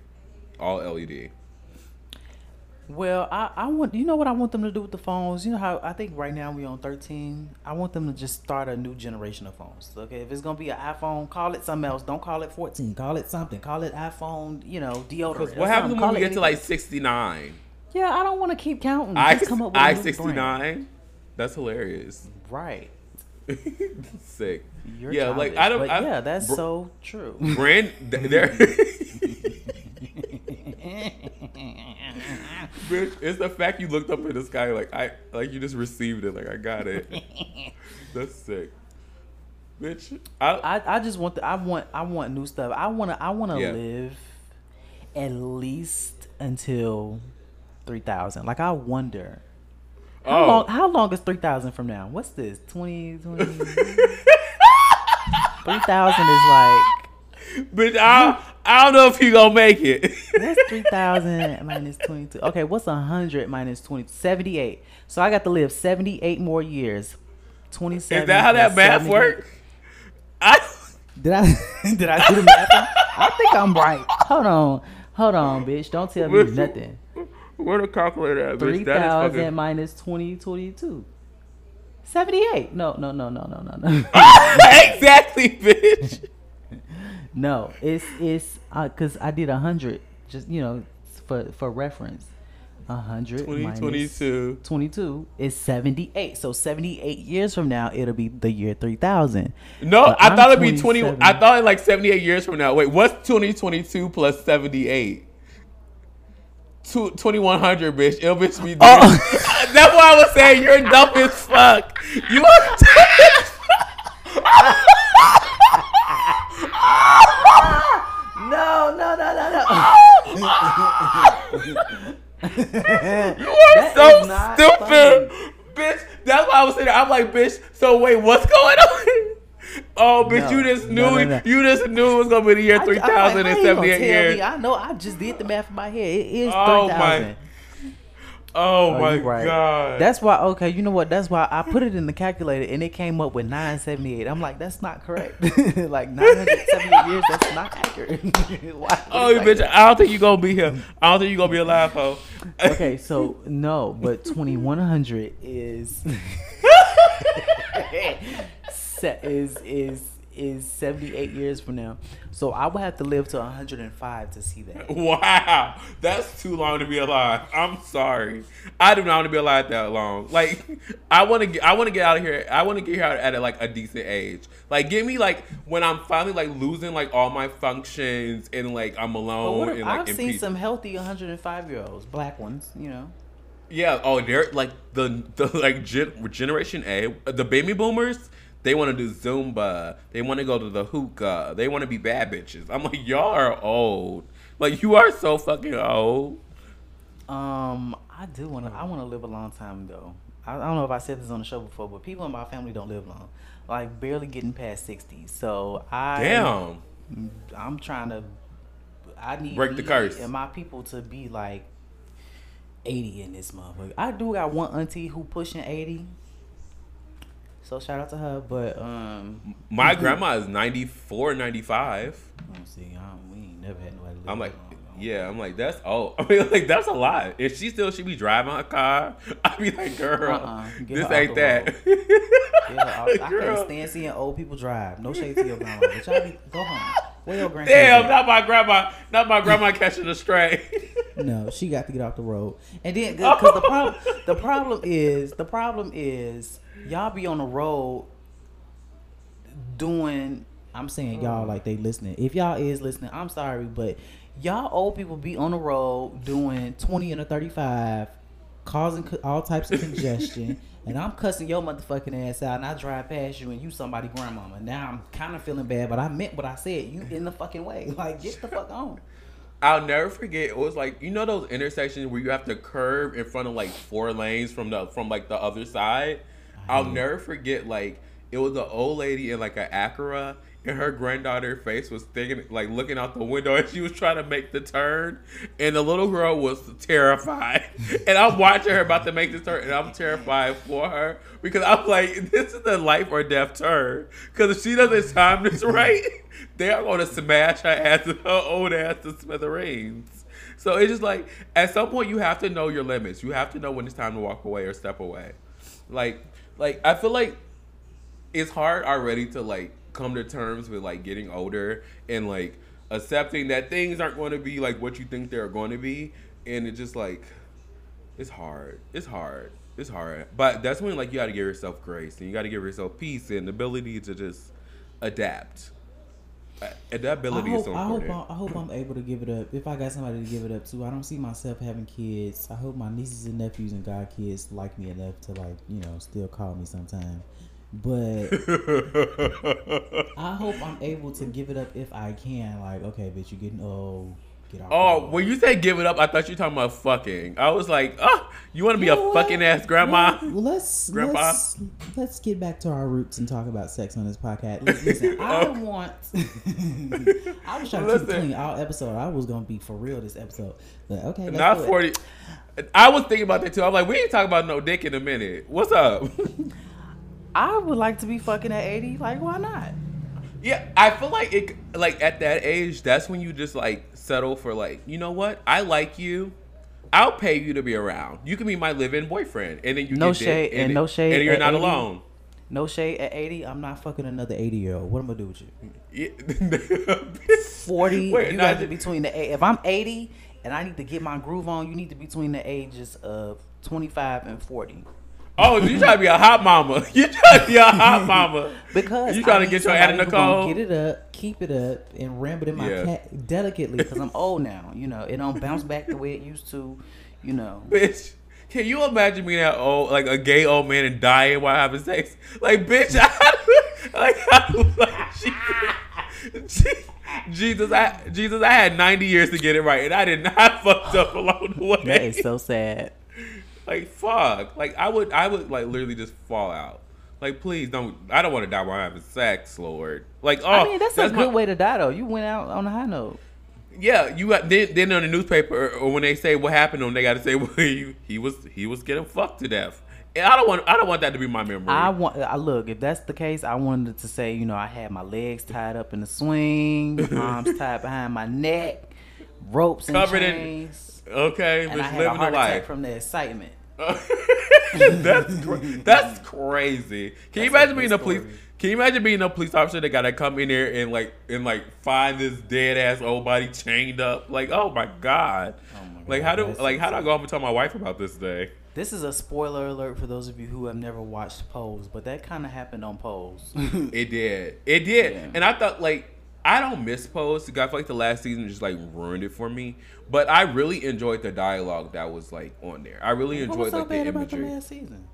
all LED. Well, I, I want you know what I want them to do with the phones. You know how I think right now we on thirteen. I want them to just start a new generation of phones. Okay, if it's gonna be an iPhone, call it something else. Don't call it fourteen. Call it something. Call it iPhone. You know, deodorant. or What happens when we get to like 69? Yeah, I don't want to keep counting. I Just come up with I 69. That's hilarious. Right. [laughs] Sick. You're yeah, like I don't. I, yeah, that's br- so true. brand. th- There. [laughs] [laughs] Bitch, it's the fact you looked up in the sky like I like you just received it like I got it. [laughs] That's sick. Bitch, I, I, I just want the, I want I want new stuff. I want to I want to Yeah. live at least until 3000. Like I wonder how oh long how long is 3000 from now? What's this? 20 20 [laughs] 3000 is like bitch, I I don't know if you gonna make it. That's 3000 [laughs] minus 22? Okay, what's 100 minus 20? 78. So I got to live 78 more years. 27 Is that how that plus math 78. work? I Did I [laughs] did I do the math? I think I'm right. Hold on, hold on, bitch. Don't tell me What- nothing. Where the calculator at, Three bitch? That is thousand fucking. minus twenty twenty two. Seventy eight. No, no, no, no, no, no, no. [laughs] exactly, bitch. No, it's it's uh, because I did a hundred. Just you know, for for reference, a hundred 2022. 22 is 78. So 78 years from now, it'll be the year 3000. No, But I I'm thought it'd be 20. I thought like 78 years from now. Wait, what's 2022 plus 78? Two, 2100, bitch. It'll bitch be. Oh. [laughs] That's why I was saying you're dumb as fuck. You are [laughs] no. You're so stupid, bitch. That's why I was saying. I'm like, bitch. So wait, what's going on? [laughs] Oh, bitch, No, you just knew no, no. You just knew it was gonna be the year three thousand and seventy eight I'm like, thousand how and you gonna seventy-eight tell years. me? I know. I just did the math in my head. It is Oh 3000. my- Oh, Oh, my right. god. That's why. Okay, you know what? That's why I put it in the calculator and it came up with 978. I'm like, that's not correct. [laughs] like 978 years. That's not accurate. [laughs] Oh, you bitch! I don't think you are gonna be here. I don't think you are gonna be alive, ho. [laughs] Okay, so no, but 2100 is se- is is is 78 years from now. So I would have to live to 105 to see that. [laughs] Wow, that's too long to be alive. I'm sorry. I do not want to be alive that long. Like, I want to get, I want to get out of here. I want to get here at a, like a decent age. Like, give me like when I'm finally like losing like all my functions and like I'm alone if, and like I've seen peace. some healthy 105 year olds, black ones, you know. Yeah. Oh, they're like the the like gen, Generation A, the baby boomers. They want to do Zumba. They want to go to the hookah. They want to be bad bitches. I'm like, y'all are old. Like, you are so fucking old. Um, I do want to. I want to live a long time though. I, I don't know if I said this on the show before, but people in my family don't live long, like barely getting past 60. So I Damn. I'm trying to. I need Break the curse. and my people to be like 80 in this motherfucker. I do got one auntie who pushing 80. So shout out to her, but um, My grandma is 94, 95. let me see. I don't, we ain't never had nobody. Live I'm like, that long, though. yeah, I'm like, that's old. [laughs] I mean, like, that's a lot. If she still should be driving a car, [laughs] I'd be like, girl, Uh-uh. This ain't that. Yeah, I, I [laughs] Girl. can't stand seeing old people drive. No shade to your grandma, but y'all be, go home. Where your grandkids Damn, at? not my grandma, not my grandma catching a stray. No, she got to get off the road. And then because the problem, the problem is, the problem is, y'all be on the road doing. I'm saying y'all like they listening. If y'all is listening, I'm sorry, but y'all old people be on the road doing 20 and a 35, causing all types of congestion. [laughs] And I'm cussing your motherfucking ass out, and I drive past you, and you somebody grandmama. Now I'm kind of feeling bad, but I meant what I said. You in the fucking way, [laughs] like get the fuck on. I'll never forget. It was like you know those intersections where you have to curve in front of like four lanes from the from like the other side. I'll mm. never forget. Like it was an old lady in like an Acura, and her granddaughter face was thinking like looking out the window, and she was trying to make the turn, and the little girl was terrified. [laughs] and I'm watching her about to make the turn, and I'm terrified for her because I'm like, this is the life or death turn. Because if she doesn't time this [laughs] right, they are going to smash her ass, [laughs] her old ass to smithereens. So it's just like at some point you have to know your limits. You have to know when it's time to walk away or step away. Like, like I feel like it's hard already to like come to terms with like getting older and like accepting that things aren't going to be like what you think they're going to be, and it's just like it's hard. It's hard. It's hard. But that's when like you got to give yourself grace and you got to give yourself peace and ability to just adapt. Uh, Adaptability I is hope, so I hope, I, I hope I'm able to give it up. If I got somebody to give it up to, I don't see myself having kids. I hope my nieces and nephews and godkids like me enough to like, you know, still call me sometime. But [laughs] I hope I'm able to give it up if I can. Like, okay, bitch, you're getting old. Get off. Oh, road. when you say give it up, I thought you were talking about fucking. I was like, oh, you want to be You a what? fucking ass grandma? Well, well, let's Grandpa? let's let's get back to our roots and talk about sex on this podcast. Listen, listen, [laughs] I want. [laughs] I was trying to keep it clean all episode. I was gonna be for real this episode, but okay, let's Not 40. I was thinking about that too. I'm like, we ain't talking about no dick in a minute. What's up? [laughs] I would like to be fucking at eighty. Like, why not? yeah, I feel like it, like at that age, that's when you just like settle for like, you know what? I like you. I'll pay you to be around. You can be my live-in boyfriend, and then you No shade- and no shade and you're not 80. alone. No shade at 80. I'm not fucking another 80 year old. What am I gonna do with you? Yeah. [laughs] 40. Wait, you got to be between the eight. If I'm 80 and I need to get my groove on, you need to be between the ages of 25 and 40. Oh, you trying to be a hot mama? [laughs] You trying to be a hot [laughs] mama? Because you trying I to get your Anna somebody who gonna Get it up, keep it up, and ram it in my Yeah. cat delicately because I'm [laughs] old now. You know, it don't bounce back the way it used to. You know, Bitch, can you imagine being that old, like a gay old man and dying while having sex? Like, bitch, I, like, I, like Jesus, Jesus, I, Jesus, I had 90 years to get it right, and I did not fucked up along the way. that is so sad. Like, fuck. Like, I would, I would, like, literally just fall out. Like, please don't. I don't want to die while having sex, Lord. Like, oh, I mean, that's, a my- good way to die though. You went out on a high note. Yeah, you got then, then on the newspaper or when they say what happened to him, they got to say [laughs] well he, he was he was getting fucked to death. And I don't want I don't want that to be my memory. I want. I look. If that's the case, I wanted to say, you know, I had my legs tied up in the swing, [laughs] arms tied behind my neck, ropes and Covered in- okay, and I just had a heart attack life. from the excitement. [laughs] that's cra- that's [laughs] crazy. Can you That's a imagine being a police? story. Can you imagine being a police officer that got to come in there and like and like find this dead ass old body chained up? Like, oh my god! Oh like how do like how do I go home and tell my wife about this day? This is a spoiler alert for those of you who have never watched Pose, but that kind of happened on Pose. [laughs] It did. It did. Yeah. And I thought like I don't miss Pose. I feel like the last season just like ruined it for me. But I really enjoyed the dialogue that was like on there. I really what enjoyed was so like the bad about the imagery. last season?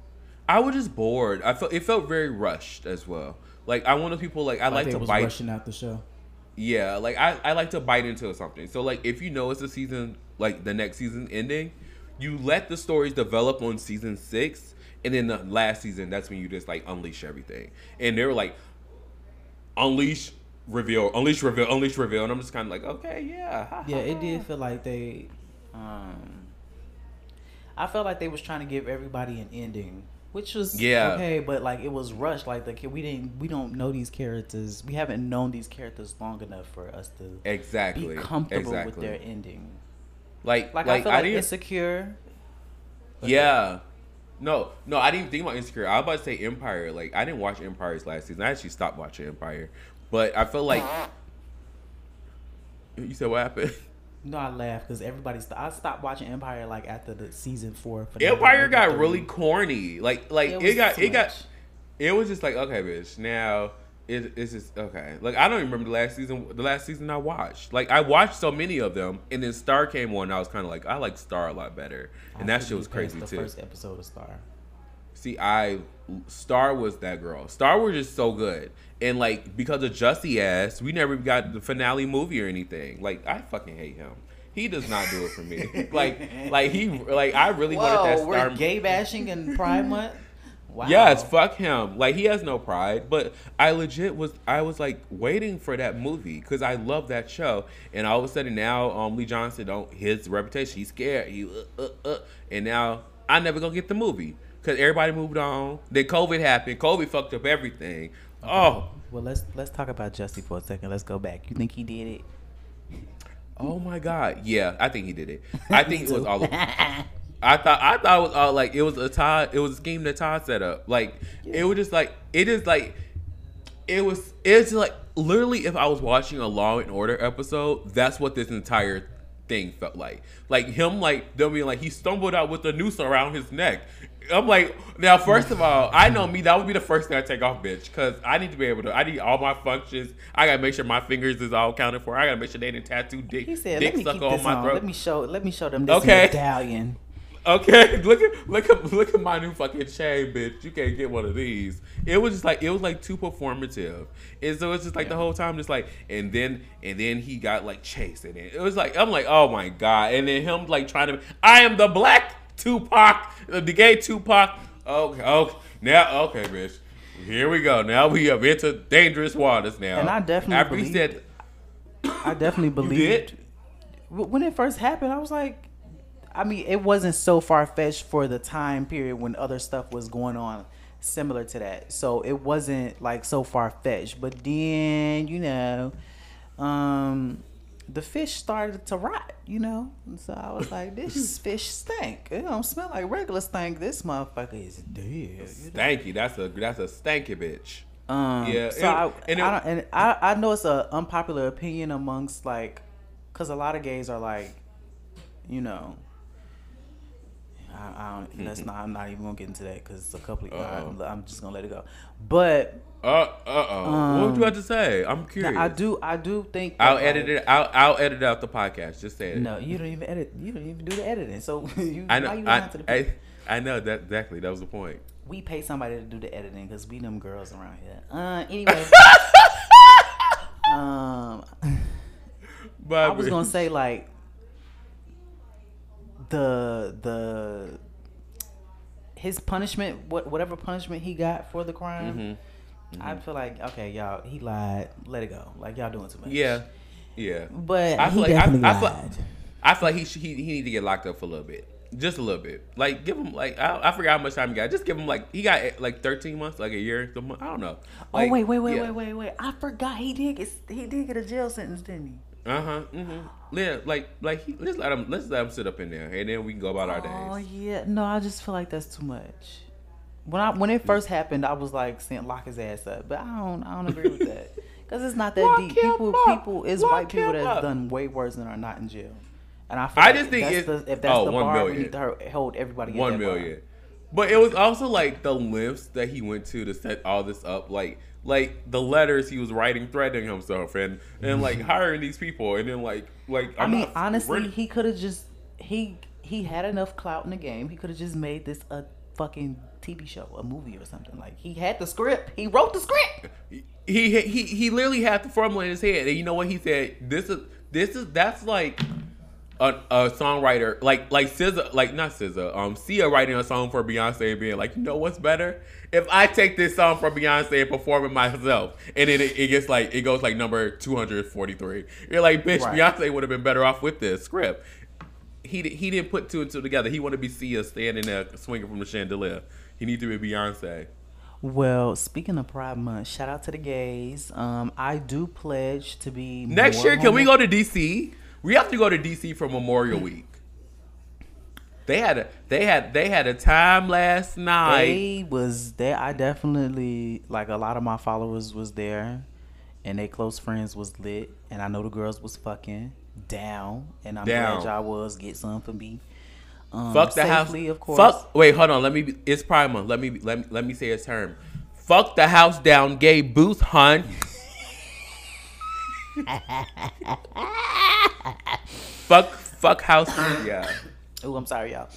I was just bored. I felt it felt very rushed as well. Like I want people like I like, they to was bite. rushing out the show. Yeah, like I, I like to bite into something. So like if you know it's a season like the next season ending, you let the stories develop on season six, and then the last season that's when you just like unleash everything. And they were like, unleash, reveal, unleash, reveal, unleash, reveal, and I'm just kind of like, okay, yeah, Yeah, it did feel like they. Um, I felt like they was trying to give everybody an ending, which was Yeah. okay, but like it was rushed. Like the kid, we didn't, we don't know these characters. We haven't known these characters long enough for us to exactly be comfortable exactly. with their ending. Like, Like, like, I feel I like insecure. Yeah. No, no, I didn't think about Insecure. I was about to say Empire. Like, I didn't watch Empire's last season. I actually stopped watching Empire. But I feel like. You said what happened? [laughs] No, I laughed because everybody. St- I stopped watching Empire like after the season four. finale, Empire maybe got three. really corny. Like, like It it, was got, too it got, it was just like, okay, bitch. Now it, it's just okay. Like, I don't even remember the last season. The last season I watched. Like, I watched so many of them, and then Star came on. And I was kind of like, I like Star a lot better, and I that shit was get past crazy the too. First episode of Star. See, I Star was that girl. Star was just so good, and like because of Jussie ass, we never got the finale movie or anything. Like I fucking hate him. He does not do it for me. [laughs] [laughs] like, like he, like I really wanted that Whoa, Star. we're gay bashing in [laughs] Pride Month. Wow. Yes, fuck him. Like he has no pride, but I legit was I was like waiting for that movie because I love that show, and all of a sudden now um Lee Johnson don't his reputation he's scared he uh, uh, uh, and now I never gonna get the movie because everybody moved on. Then COVID happened. COVID fucked up everything. Oh, Well, let's let's talk about Jussie for a second. Let's go back. You think he did it? oh my God. Yeah, I think he did it. I [laughs] think it was all. [laughs] I thought I thought it was all like it was a Todd it was a scheme that Todd set up. Like it was just like it is like it was it's like literally if I was watching a Law and Order episode, that's what this entire thing felt like. Like him like them being like he stumbled out with a noose around his neck. I'm like, now first of all, I know me, that would be the first thing I take off, bitch. Cause I need to be able to I need all my functions. I gotta make sure my fingers is all counted for. I gotta make sure they didn't tattoo dick He said, dick "Let me keep sucker on this my on. throat. Let me show. Let me show them this Okay. medallion." Okay, [laughs] look at look at look at my new fucking chain, bitch. You can't get one of these. It was just like it was like too performative, and so it's just like the whole time, just like and then and then he got like chased, and it, it was like I'm like oh my god, and then him like trying to I am the black Tupac, the gay Tupac. Okay, okay, now okay, bitch. Here we go. Now we have into dangerous waters now. And I definitely after he believe- said I definitely believed. When it first happened, I was like, I mean, it wasn't so far fetched for the time period when other stuff was going on similar to that. So it wasn't like so far fetched. But then, you know, um, the fish started to rot, you know. And so I was like, this [laughs] fish stink. It don't smell like regular stink. This motherfucker is dead. Stanky. That's a that's a stanky bitch. Um, Yeah, So and- I, and it- I, and I, I know it's an unpopular opinion amongst like, cause a lot of gays are like, you know. I, I don't. [laughs] That's not. I'm not even gonna get into that because it's a couple. Of. I, I'm just gonna let it go. But Uh uh oh. what would you have to say? I'm curious. I do. I do think. I'll that, edit it. I'll I'll edit out the podcast. Just say it. No, you don't even edit. You don't even do the editing. So [laughs] you. I know. You I, to the I. I know that exactly. That was the point. we pay somebody to do the editing because we them girls around here. Uh, [laughs] anyway. um, But I was gonna say like the the his punishment, what whatever punishment he got for the crime. Mm-hmm. I feel like okay, y'all, he lied. Let it go. Like y'all doing too much. Yeah, yeah. but I He feel like I, I, feel, lied. I feel like he should, he he need to get locked up for a little bit, just a little bit. Like give him like I, I forgot how much time he got. Just give him like he got eh, like thirteen months, like a year. I don't know. oh wait, wait, wait, wait, wait, wait! I forgot he did get he did get a jail sentence, didn't he? Uh huh. Mm-hmm. Yeah, like like he, let's let him let's let him sit up in there, and then we can go about our days. Oh yeah, no, I just feel like that's too much. When I when it first happened, I was like saying lock his ass up, but I don't I don't agree with that [laughs] because it's not that Lock deep. People up. people is Lock white people that's up. done way worse than are not in jail, and I feel I like just think that's it- the, if that's oh, the bar, we need to hold everybody. One that bar. million. But it was also like the lengths that he went to to set all this up, like like the letters he was writing threatening himself and and like [laughs] hiring these people and then like like I I'm mean, not- honestly, he could have just he he had enough clout in the game. He could have just made this a fucking TV show, a movie or something. Like he had the script. He wrote the script. he he he literally had the formula in his head, and you know what he said? This is this is that's like a, a songwriter, like like SZA, like not SZA, um, Sia writing a song for Beyonce and being like, you know what's better? If I take this song from Beyonce and perform it myself, and then it, it gets like it goes like number two hundred forty three. You're like, bitch, Right. Beyonce would have been better off with this script. He he didn't put two and two together. He wanted to be Sia standing there swinging from the chandelier. He needs to be Beyonce. Well, speaking of Pride Month, shout out to the gays. Um, I do pledge to be Next year, can we go to DC? We have to go to DC for Memorial Week. They had a they had they had a time last night. They was there. I definitely like a lot of my followers was there, and they close friends was lit, and I know the girls was fucking down, and I'm Down. glad y'all was get some for me. Um, Fuck the house. safely, of course. Fuck. Wait, hold on. Let me. be- It's Month. Let me. Let me. Let me say a term. Fuck the house down, gay booth hun. [laughs] fuck. Fuck house. [laughs] Yeah. Oh, I'm sorry, y'all.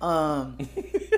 Um,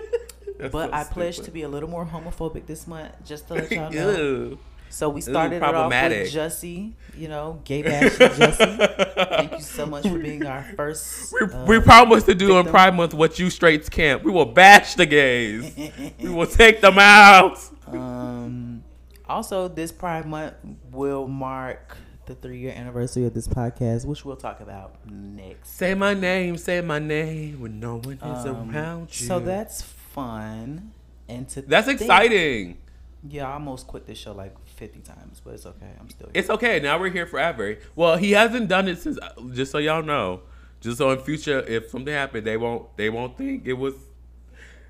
[laughs] but so I pledge stupid. to be a little more homophobic this month, just to let y'all [laughs] know. Ew. So we started it off with Jussie, you know, gay bashing Jussie. Thank you so much for being our first. We, uh, we promised to do in victim. Pride Month what you straights can't. We will bash the gays. we will take them out. Um, also, this Pride Month will mark the three-year anniversary of this podcast, which we'll talk about next. Say my name, say my name when no one is Um, around you. So that's fun, and to that's think- exciting. Yeah, I almost quit this show like fifty times, but it's okay. I'm still. Here. It's okay. Now we're here forever. Well, he hasn't done it since. Just so y'all know, just so in future, if something happened, they won't. They won't think it was.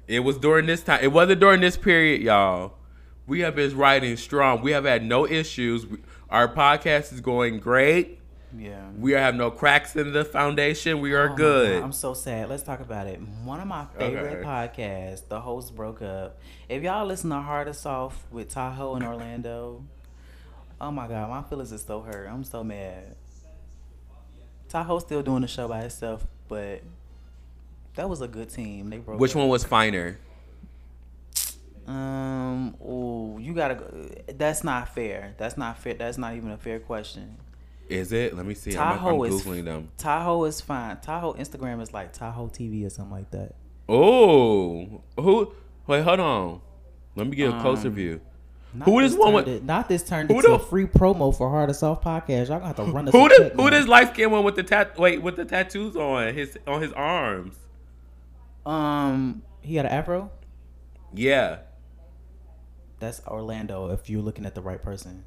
It was during this time. It wasn't during this period, y'all. We have been riding strong. We have had no issues. We- Our podcast is going great. yeah. We have no cracks in the foundation. We are Oh good. I'm so sad. Let's talk about it. One of my favorite Okay. podcasts, the host broke up. If y'all listen to Hard and Soft with Tahoe and Orlando, oh my god, my feelings is so hurt. I'm so mad. Tahoe's still doing the show by herself, but that was a good team. They broke. Which up. one was finer? Um. Oh, you gotta. go. That's not fair. That's not fair. That's not even a fair question. Is it? Let me see. I'm, I'm Tahoe is googling them. Tahoe is fine. Tahoe Instagram is like Tahoe TV or something like that. Oh, who? Wait, hold on. Let me get a closer Um, view. Who is this one with- it- not this turned Who into the- a free promo for Hard and Soft podcast. Y'all gonna have to run us. Who check who does light skin one with the tat? Wait, with the tattoos on his on his arms? Um, he got an afro. Yeah. That's Orlando. If you're looking at the right person.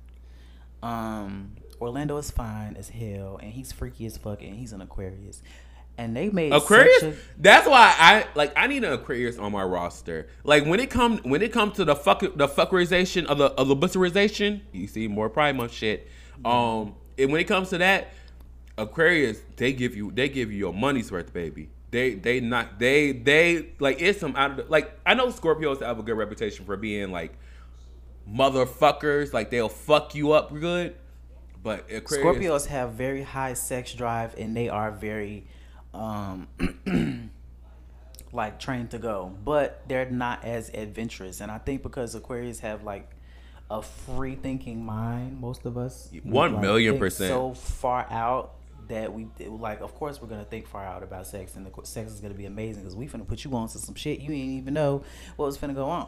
Um, Orlando is fine as hell, and he's freaky as fuck, and he's an Aquarius. And they made Aquarius. A, That's why I like. I need an Aquarius on my roster. Like when it come when it comes to the fuck the fuckerization of the of the busserization, you see more Pride Month shit. Um, and when it comes to that, Aquarius they give you they give you your money's worth, baby. They they not they they like it's some out of the, like I know Scorpios have a good reputation for being like motherfuckers. Like they'll fuck you up good. But Aquarius, Scorpios have very high sex drive, and they are very, um, [clears throat] like trained to go, but they're not as adventurous. And I think because Aquarius have like a free thinking mind, most of us One like, million percent. so far out that we like. Of course, we're gonna think far out about sex, and the sex is gonna be amazing because we finna put you on to some shit you ain't even know what was finna go on.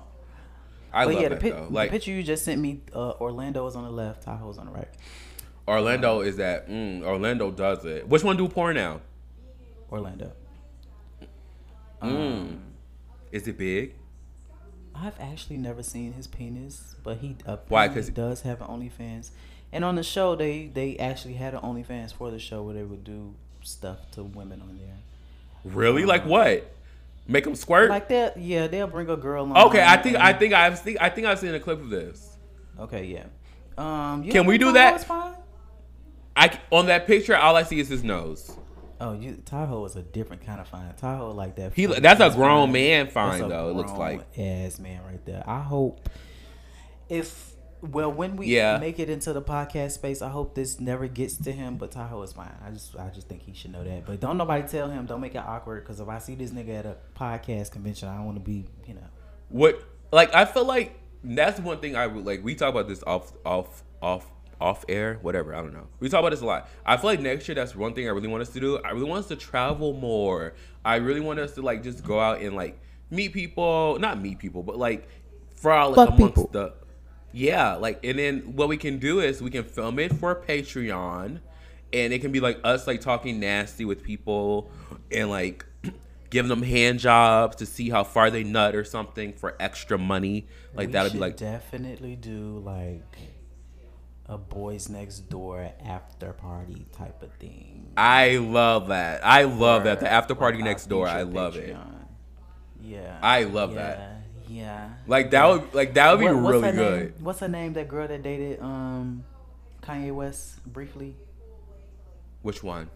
I but love yeah, the, that pic- though. the Like picture you just sent me, uh, Orlando is on the left, Tahoe's on the right. Orlando is that mm, Orlando does it. Which one do porn now? Orlando. Is it big? I've actually never seen his penis, but he Why? apparently 'Cause- does have an OnlyFans. And on the show, they they actually had an OnlyFans for the show where they would do stuff to women on there. Really? Like what? Make them squirt? Like that, yeah, they'll bring a girl on. okay, I think I think I've seen I think I've seen a clip of this. Okay, yeah. Um, you Can we do that? I on that picture, all I see is his nose. Oh, you Tahoe is a different kind of fine. Tahoe like that. He that's a grown fine. man fine though. It looks like. ass man right there. I hope if well when we Yeah. make it into the podcast space, I hope this never gets to him. But Tahoe is fine. I just I just think he should know that. But don't nobody tell him. Don't make it awkward. Because if I see this nigga at a podcast convention, I don't want to be you know. What like I feel like that's one thing I would like. We talk about this off off off off air, whatever. I don't know. We talk about this a lot. I feel like next year that's one thing I really want us to do. I really want us to travel more. I really want us to like just go out and like meet people, not meet people, but like frolic Fuck amongst people. the yeah, like and then what we can do is we can film it for Patreon and it can be like us like talking nasty with people and like [clears throat] giving them hand jobs to see how far they nut or something for extra money. Like we that'll be like definitely do like a boys next door after party type of thing. I love that. I love that. The after party next door. I love it. Yeah. I love yeah, that. Yeah. Like that would like that would be What- really good. Name? What's her name? That girl that dated um Kanye West briefly. Which one?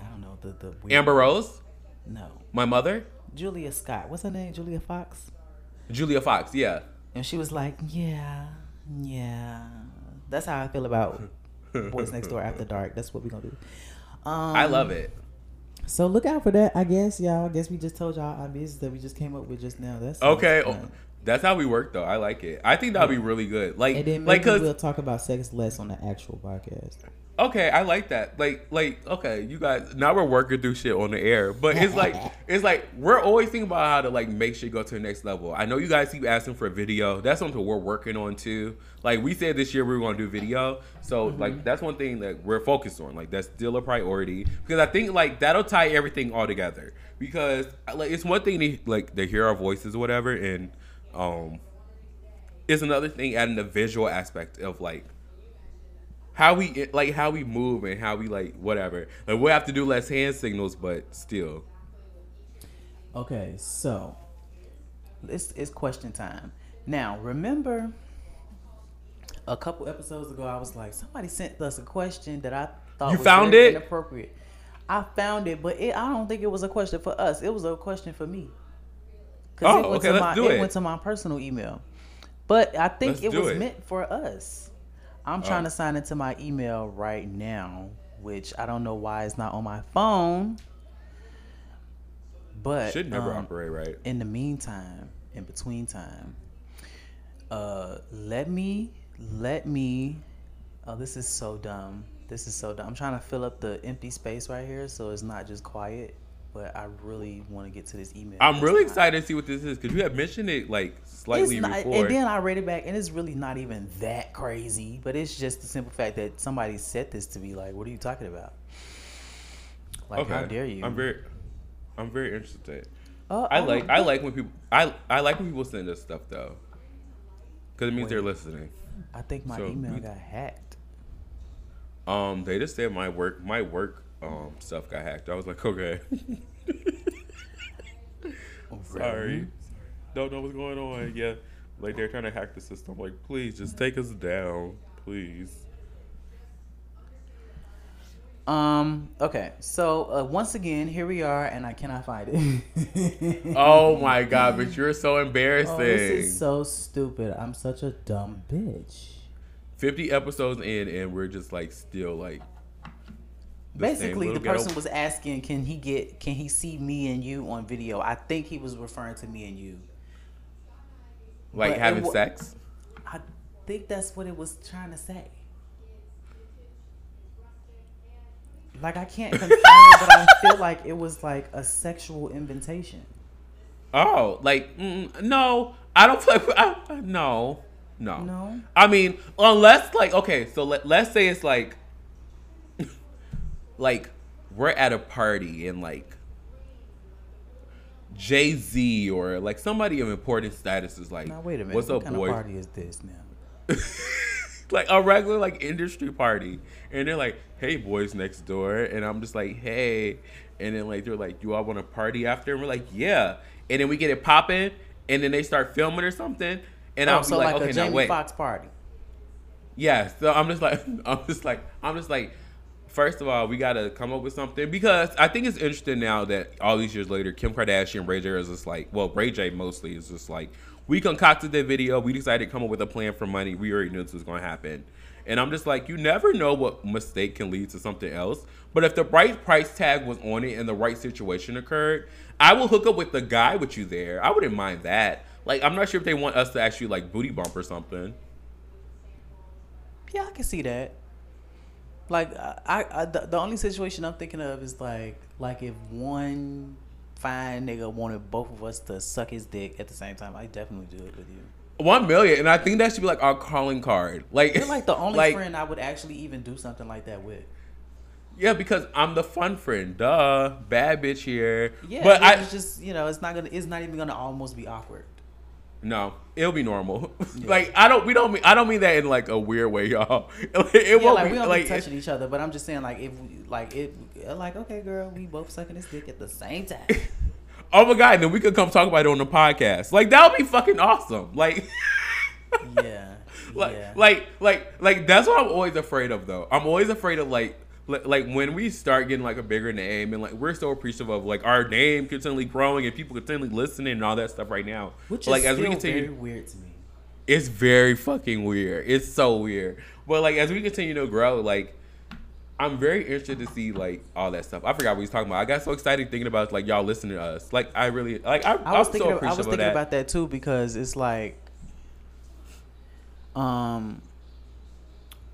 I don't know the the weird, Amber Rose? No, My mother? Julia Scott. What's her name? Julia Fox. Julia Fox, yeah. And she was like, yeah, yeah. That's how I feel about [laughs] Boys Next Door After Dark. That's what we're gonna do. Um, I love it. So look out for that, I guess, y'all. I guess we just told y'all our business that we just came up with just now. That's Okay. fun. That's how we work though. I like it. I think that'd be really good. Like And then like cuz we'll talk about sex less on the actual podcast. Okay, I like that. Like, like, okay, you guys. Now we're working through shit on the air, but it's like, [laughs] it's like we're always thinking about how to like make shit go to the next level. I know you guys keep asking for a video. That's something we're working on too. Like we said this year we were going to do video, so mm-hmm. like that's one thing that we're focused on. Like that's still a priority because I think like that'll tie everything all together. Because like it's one thing to like to hear our voices or whatever, and um, it's another thing adding the visual aspect of like how we like how we move and how we like whatever. Like we'll have to do less hand signals, but still. Okay, so it's it's question time. Now, remember a couple episodes ago, I was like, somebody sent us a question that I thought You was found it? inappropriate. I found it, but it, I don't think it was a question for us. It was a question for me. 'Cause Oh, it went okay, my, do it. went to my personal email, but I think Let's it was it. meant for us. I'm trying Oh. to sign into my email right now, which I don't know why it's not on my phone. But Should never um, operate right. in the meantime, in between time, uh, let me, let me. Oh, this is so dumb. This is so dumb. I'm trying to fill up the empty space right here, so it's not just quiet. But I really want to get to this email. I'm really excited to see what this is because you have mentioned it like slightly It's not, before. and then I read it back, and it's really not even that crazy. But it's just the simple fact that somebody said this to me. Like, what are you talking about? Like, okay, how dare you? I'm very, I'm very interested. Oh, I oh, like I like when people I I like when people send us stuff though, because it means Wait. they're listening. I think my so email we- got hacked. Um, they just said my work, my work, um, stuff got hacked. I was like, okay, [laughs] sorry, don't know what's going on. Yeah, like they're trying to hack the system. Like, please, just take us down, please. Um. Okay. So uh, once again, here we are, and I cannot find it. [laughs] Oh my [laughs] god, but you're so embarrassing. Oh, this is so stupid. I'm such a dumb bitch. 50 episodes in, and we're just like still like. Basically, the person was asking, "Can he get? Can he see me and you on video?" I think he was referring to me and you. like but having wa- sex. I think that's what it was trying to say. Like I can't confirm it, but I feel [laughs] like it was like a sexual invitation. Oh, like mm, no, I don't like I, no, no, No? I mean, unless like okay, so let, let's say it's like, like we're at a party and like Jay Z or like somebody of important status is like, Now wait a minute. what's what up, kind boy? of party is this now? [laughs] like a regular like industry party and they're like hey boys next door and i'm just like hey and then like they're like you all want to party after and we're like yeah and then we get it popping and then they start filming or something and oh, i'll be so like, like, okay a now Jamie wait Foxx party. yeah so i'm just like [laughs] i'm just like i'm just like first of all we gotta come up with something because i think it's interesting now that all these years later kim kardashian ray j is just like well ray j mostly is just like we concocted the video we decided to come up with a plan for money we already knew this was going to happen. And i'm just like you never know what mistake can lead to something else. But if the right price tag was on it and the right situation occurred i will hook up with the guy with you there. I wouldn't mind that. Like i'm not sure if they want us to actually like booty bump or something. Yeah, I can see that. Like uh, I, I the, the only situation I'm thinking of is like like if one fine nigga wanted both of us to suck his dick at the same time, I definitely do it with you. One million, and I think that should be like our calling card. Like, You're like the [laughs] only like, friend I would actually even do something like that with. Yeah, because I'm the fun friend. Duh, bad bitch here. Yeah, but I it's just you know it's not gonna it's not even gonna almost be awkward. No, it'll be normal. [laughs] like I don't, we don't mean I don't mean that in like a weird way, [laughs] y'all. It Yeah, won't like we don't like be touching each other, but I'm just saying like if we, like it like okay, girl, we both sucking this dick at the same time. [laughs] oh my god, then we could come talk about it on the podcast. Like that would be fucking awesome. Like. yeah, like, yeah. like, like, like that's what I'm always afraid of, though. I'm always afraid of like, li- like when we start getting like a bigger name, and like we're so appreciative of like our name continually growing and people continually listening and all that stuff right now. Which like is as we continue, very weird to me. it's very fucking weird. It's so weird. But like as we continue to grow, like I'm very interested to see like all that stuff. I forgot what we was talking about. I got so excited thinking about like y'all listening to us. Like I really like I, I was I'm thinking. so of, I was thinking that. about that too because it's like, um,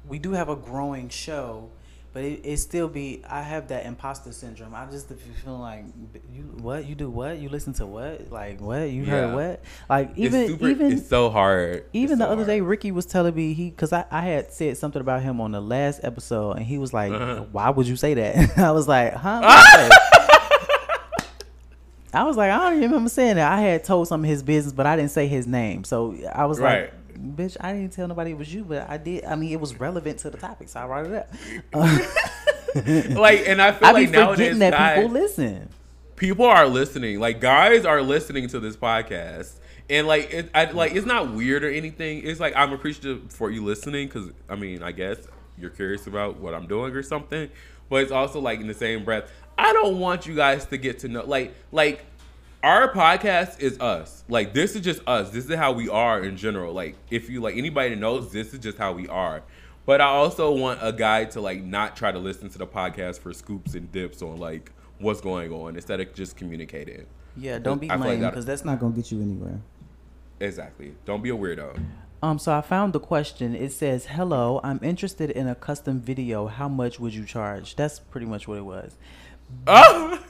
we do have a growing show, but it, it still be. I have that imposter syndrome. I just feel like you what you do what you listen to what like what you Yeah. heard what like It's even super, even it's so hard. even It's the so other day. Ricky was telling me he because I, I had said something about him on the last episode, and he was like, Uh-huh. "Why would you say that?" [laughs] I was like, "Huh?" What'd you say?" I was like, I don't even remember saying that. I had told some of his business, but I didn't say his name. So I was Right. like, "Bitch, I didn't tell nobody it was you, but I did. I mean, it was relevant to the topic, so I brought it up." [laughs] like, and I feel I be like nowadays, forgetting that guys, people listen. people are listening. Like guys are listening to this podcast, and like it, I, like it's not weird or anything. It's like I'm appreciative for you listening because I mean I guess you're curious about what I'm doing or something. But it's also like in the same breath, I don't want you guys to get to know like like our podcast is us. Like this is just us. This is how we are in general. Like if you like anybody knows, this is just how we are. But I also want a guy to like not try to listen to the podcast for scoops and dips on like what's going on instead of just communicating. Yeah, don't be I like lame because that's not gonna get you anywhere. Exactly. Don't be a weirdo. Um, so I found the question. It says, "Hello, I'm interested in a custom video. How much would you charge?" That's pretty much what it was. [laughs]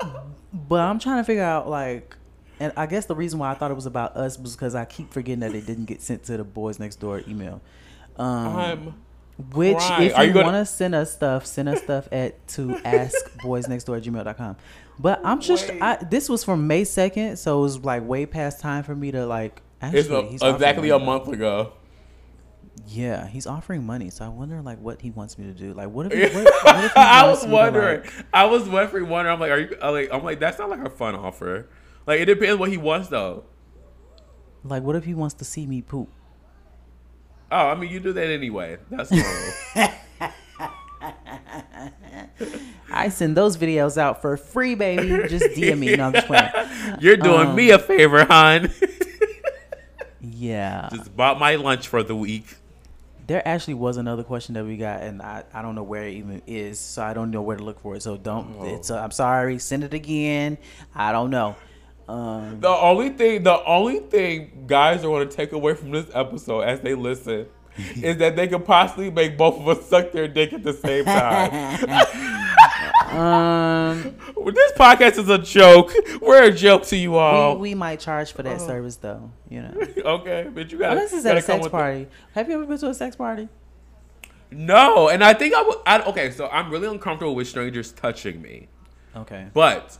Oh! But I'm trying to figure out like, and I guess the reason why I thought it was about us was because I keep forgetting that it didn't get sent to the boys next door email. Um, I'm which crying. if Are you, you gonna- want to send us stuff, send us stuff at to askboysnextdoor at gmail.com. But I'm just Wait. I, this was from May second, so it was like way past time for me to like. Actually, it's a, he's off exactly a month ago. Yeah, he's offering money, so I wonder like what he wants me to do. Like, what if? What, what if he [laughs] I was me to, wondering. like- I was wondering. Wondering. I'm like, are you? I'm like, I'm like, that's not like a fun offer. Like, it depends what he wants though. Like, what if he wants to see me poop? Oh, I mean, you do that anyway. That's normal. [laughs] I send those videos out for free, baby. Just DM me. No, I'm just playing. [laughs] You're doing Um, me a favor, hon. Yeah. Just bought my lunch for the week. There actually was another question that we got, and I, I don't know where it even is, so I don't know where to look for it. So don't. It's uh, I'm sorry. Send it again. I don't know. Um, The only thing, the only thing guys are going to take away from this episode as they listen [laughs] is that they could possibly make both of us suck their dick at the same time. [laughs] um, this podcast is a joke. We're a joke to you all. we, we might charge for that service though. You know, [laughs] okay, but you got unless it's at a sex party. Have you ever been to a sex party? No, and I think I would. I, okay, so I'm really uncomfortable with strangers touching me, Okay. but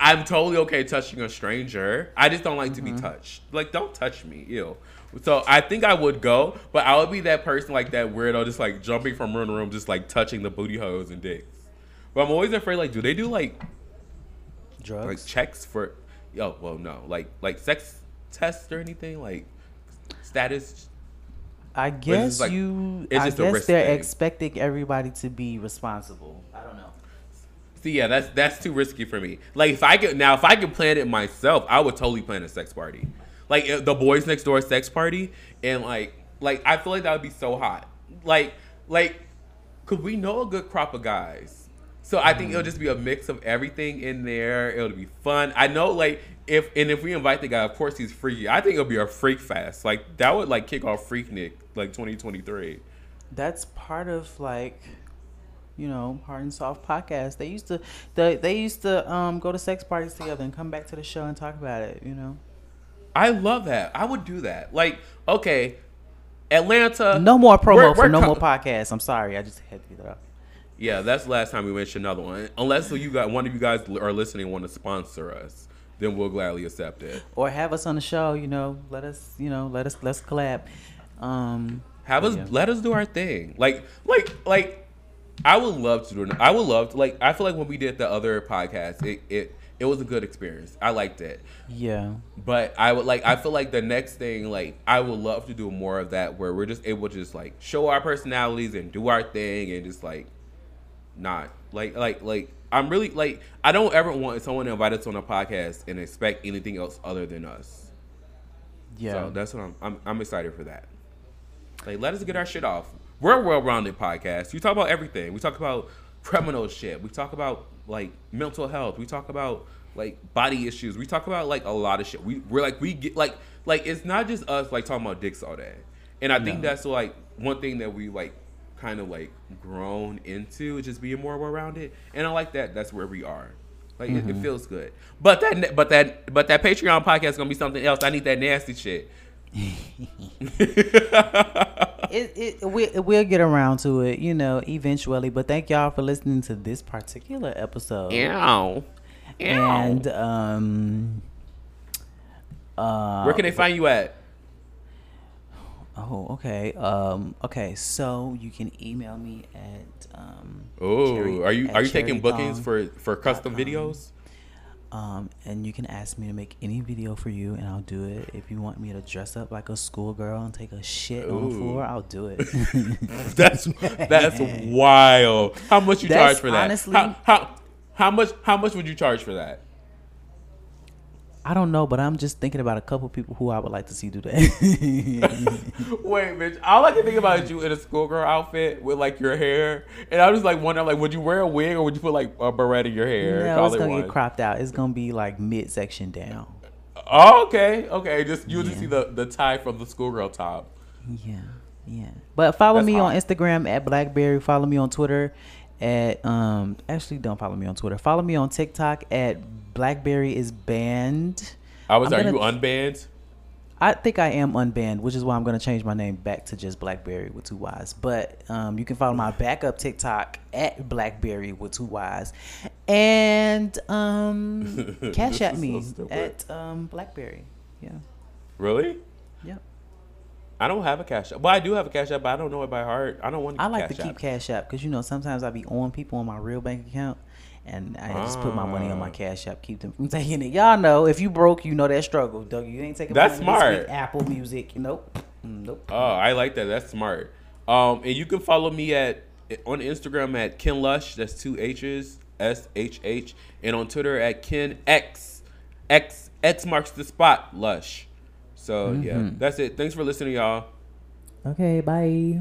I'm totally okay touching a stranger. I just don't like to be touched. Like, don't touch me, ew. So I think I would go, but I would be that person like that weirdo, just like jumping from room to room, just like touching the booty holes and dicks. But I'm always afraid, like, do they do like Drugs. like checks for? Oh, well, no, like like sex tests or anything, like status. I guess like- you. it's I just a guess risk they're thing. expecting everybody to be responsible. I don't know. See, yeah, that's that's too risky for me. Like if I could now, if I could plan it myself, I would totally plan a sex party, like uh, the boys next door sex party, and like like I feel like that would be so hot. Like like, cause we know a good crop of guys, so I think it'll just be a mix of everything in there. It'll be fun. I know like if and if we invite the guy, of course he's freaky. I think it'll be a freak fest. Like that would like kick off Freaknik like 2023. That's part of like, you know, hard and soft podcast. They used to, they they used to um go to sex parties together and come back to the show and talk about it. You know. I love that. I would do that. Like, okay, Atlanta. No more promo we're- for we're no co- more podcasts. I'm sorry. I just had to get that up. Yeah, that's the last time we mentioned another one. Unless you got one of you guys are listening want to sponsor us, then we'll gladly accept it. Or have us on the show. You know, let us. You know, let us. Let's collab. Um. Have us Yeah. let us do our thing. Like, like, like. I would love to do it. I would love to. Like, I feel like when we did the other podcast, it it it was a good experience. I liked it. Yeah. But I would like I feel like the next thing like I would love to do more of that where we're just able to just like show our personalities and do our thing and just like not like like like I'm really like I don't ever want someone to invite us on a podcast and expect anything else other than us. Yeah. So that's what I'm I'm I'm excited for that. Like let us get our shit off. We're a well-rounded podcast. We talk about everything. We talk about criminal shit. We talk about like mental health. We talk about like body issues. We talk about like a lot of shit. We we're like we get like like it's not just us like talking about dicks all day. And I think No. that's like one thing that we like kind of like grown into just being more well-rounded. And I like that. That's where we are. Like it, it mm-hmm. feels good. But that but that but that Patreon podcast is gonna be something else. I need that nasty shit. [laughs] [laughs] it, it we, we'll get around to it, you know, eventually. But thank y'all for listening to this particular episode. Ow. And um, uh, Where can they find you at? oh, okay, um, okay. So you can email me at um, Oh, are you are you taking bookings for for custom com. videos? Um, and you can ask me to make any video for you, and I'll do it. If you want me to dress up like a schoolgirl and take a shit on the floor, I'll do it. [laughs] That's that's [laughs] wild. How much you That's charge for that? honestly- how, how how much how much would you charge for that? I don't know, but I'm just thinking about a couple people who I would like to see do that. [laughs] Wait, bitch. All I can think about is you in a schoolgirl outfit with like your hair, and I was like wondering, like, would you wear a wig or would you put like a beret in your hair? no, it's gonna get cropped out. It's gonna be like midsection down. Oh, okay, okay. Just you'll just see the the tie from the schoolgirl top. Yeah, yeah. But follow That's me on. Instagram at Blackberry. Follow me on Twitter at um. Actually, don't follow me on Twitter. Follow me on TikTok at Blackberry is banned. I was. I'm are gonna- you unbanned? I think I am unbanned, which is why I'm going to change my name back to just Blackberry with two Y's. But um, you can follow my backup TikTok at Blackberry with two Y's, and um, [laughs] cash at me so at um, Blackberry. Yeah, Really? yep. I don't have a cash app. Well, I do have a cash app, but I don't know it by heart. I don't want. To I like to keep app. Cash App because you know sometimes I be on people on my real bank account, and I just put my money on my Ah. Cash App, keep them from [laughs] taking it. Y'all know if you broke, you know that struggle. Doug, you ain't taking That's money smart. week, Apple Music, nope, Mm, nope. Oh, I like that. That's smart. Um, and you can follow me at on Instagram at Ken Lush. That's two H's, S H H, and on Twitter at Ken X X X marks the spot Lush. So yeah, Mm-hmm. that's it. Thanks for listening, y'all. Okay, bye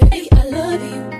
baby, I love you.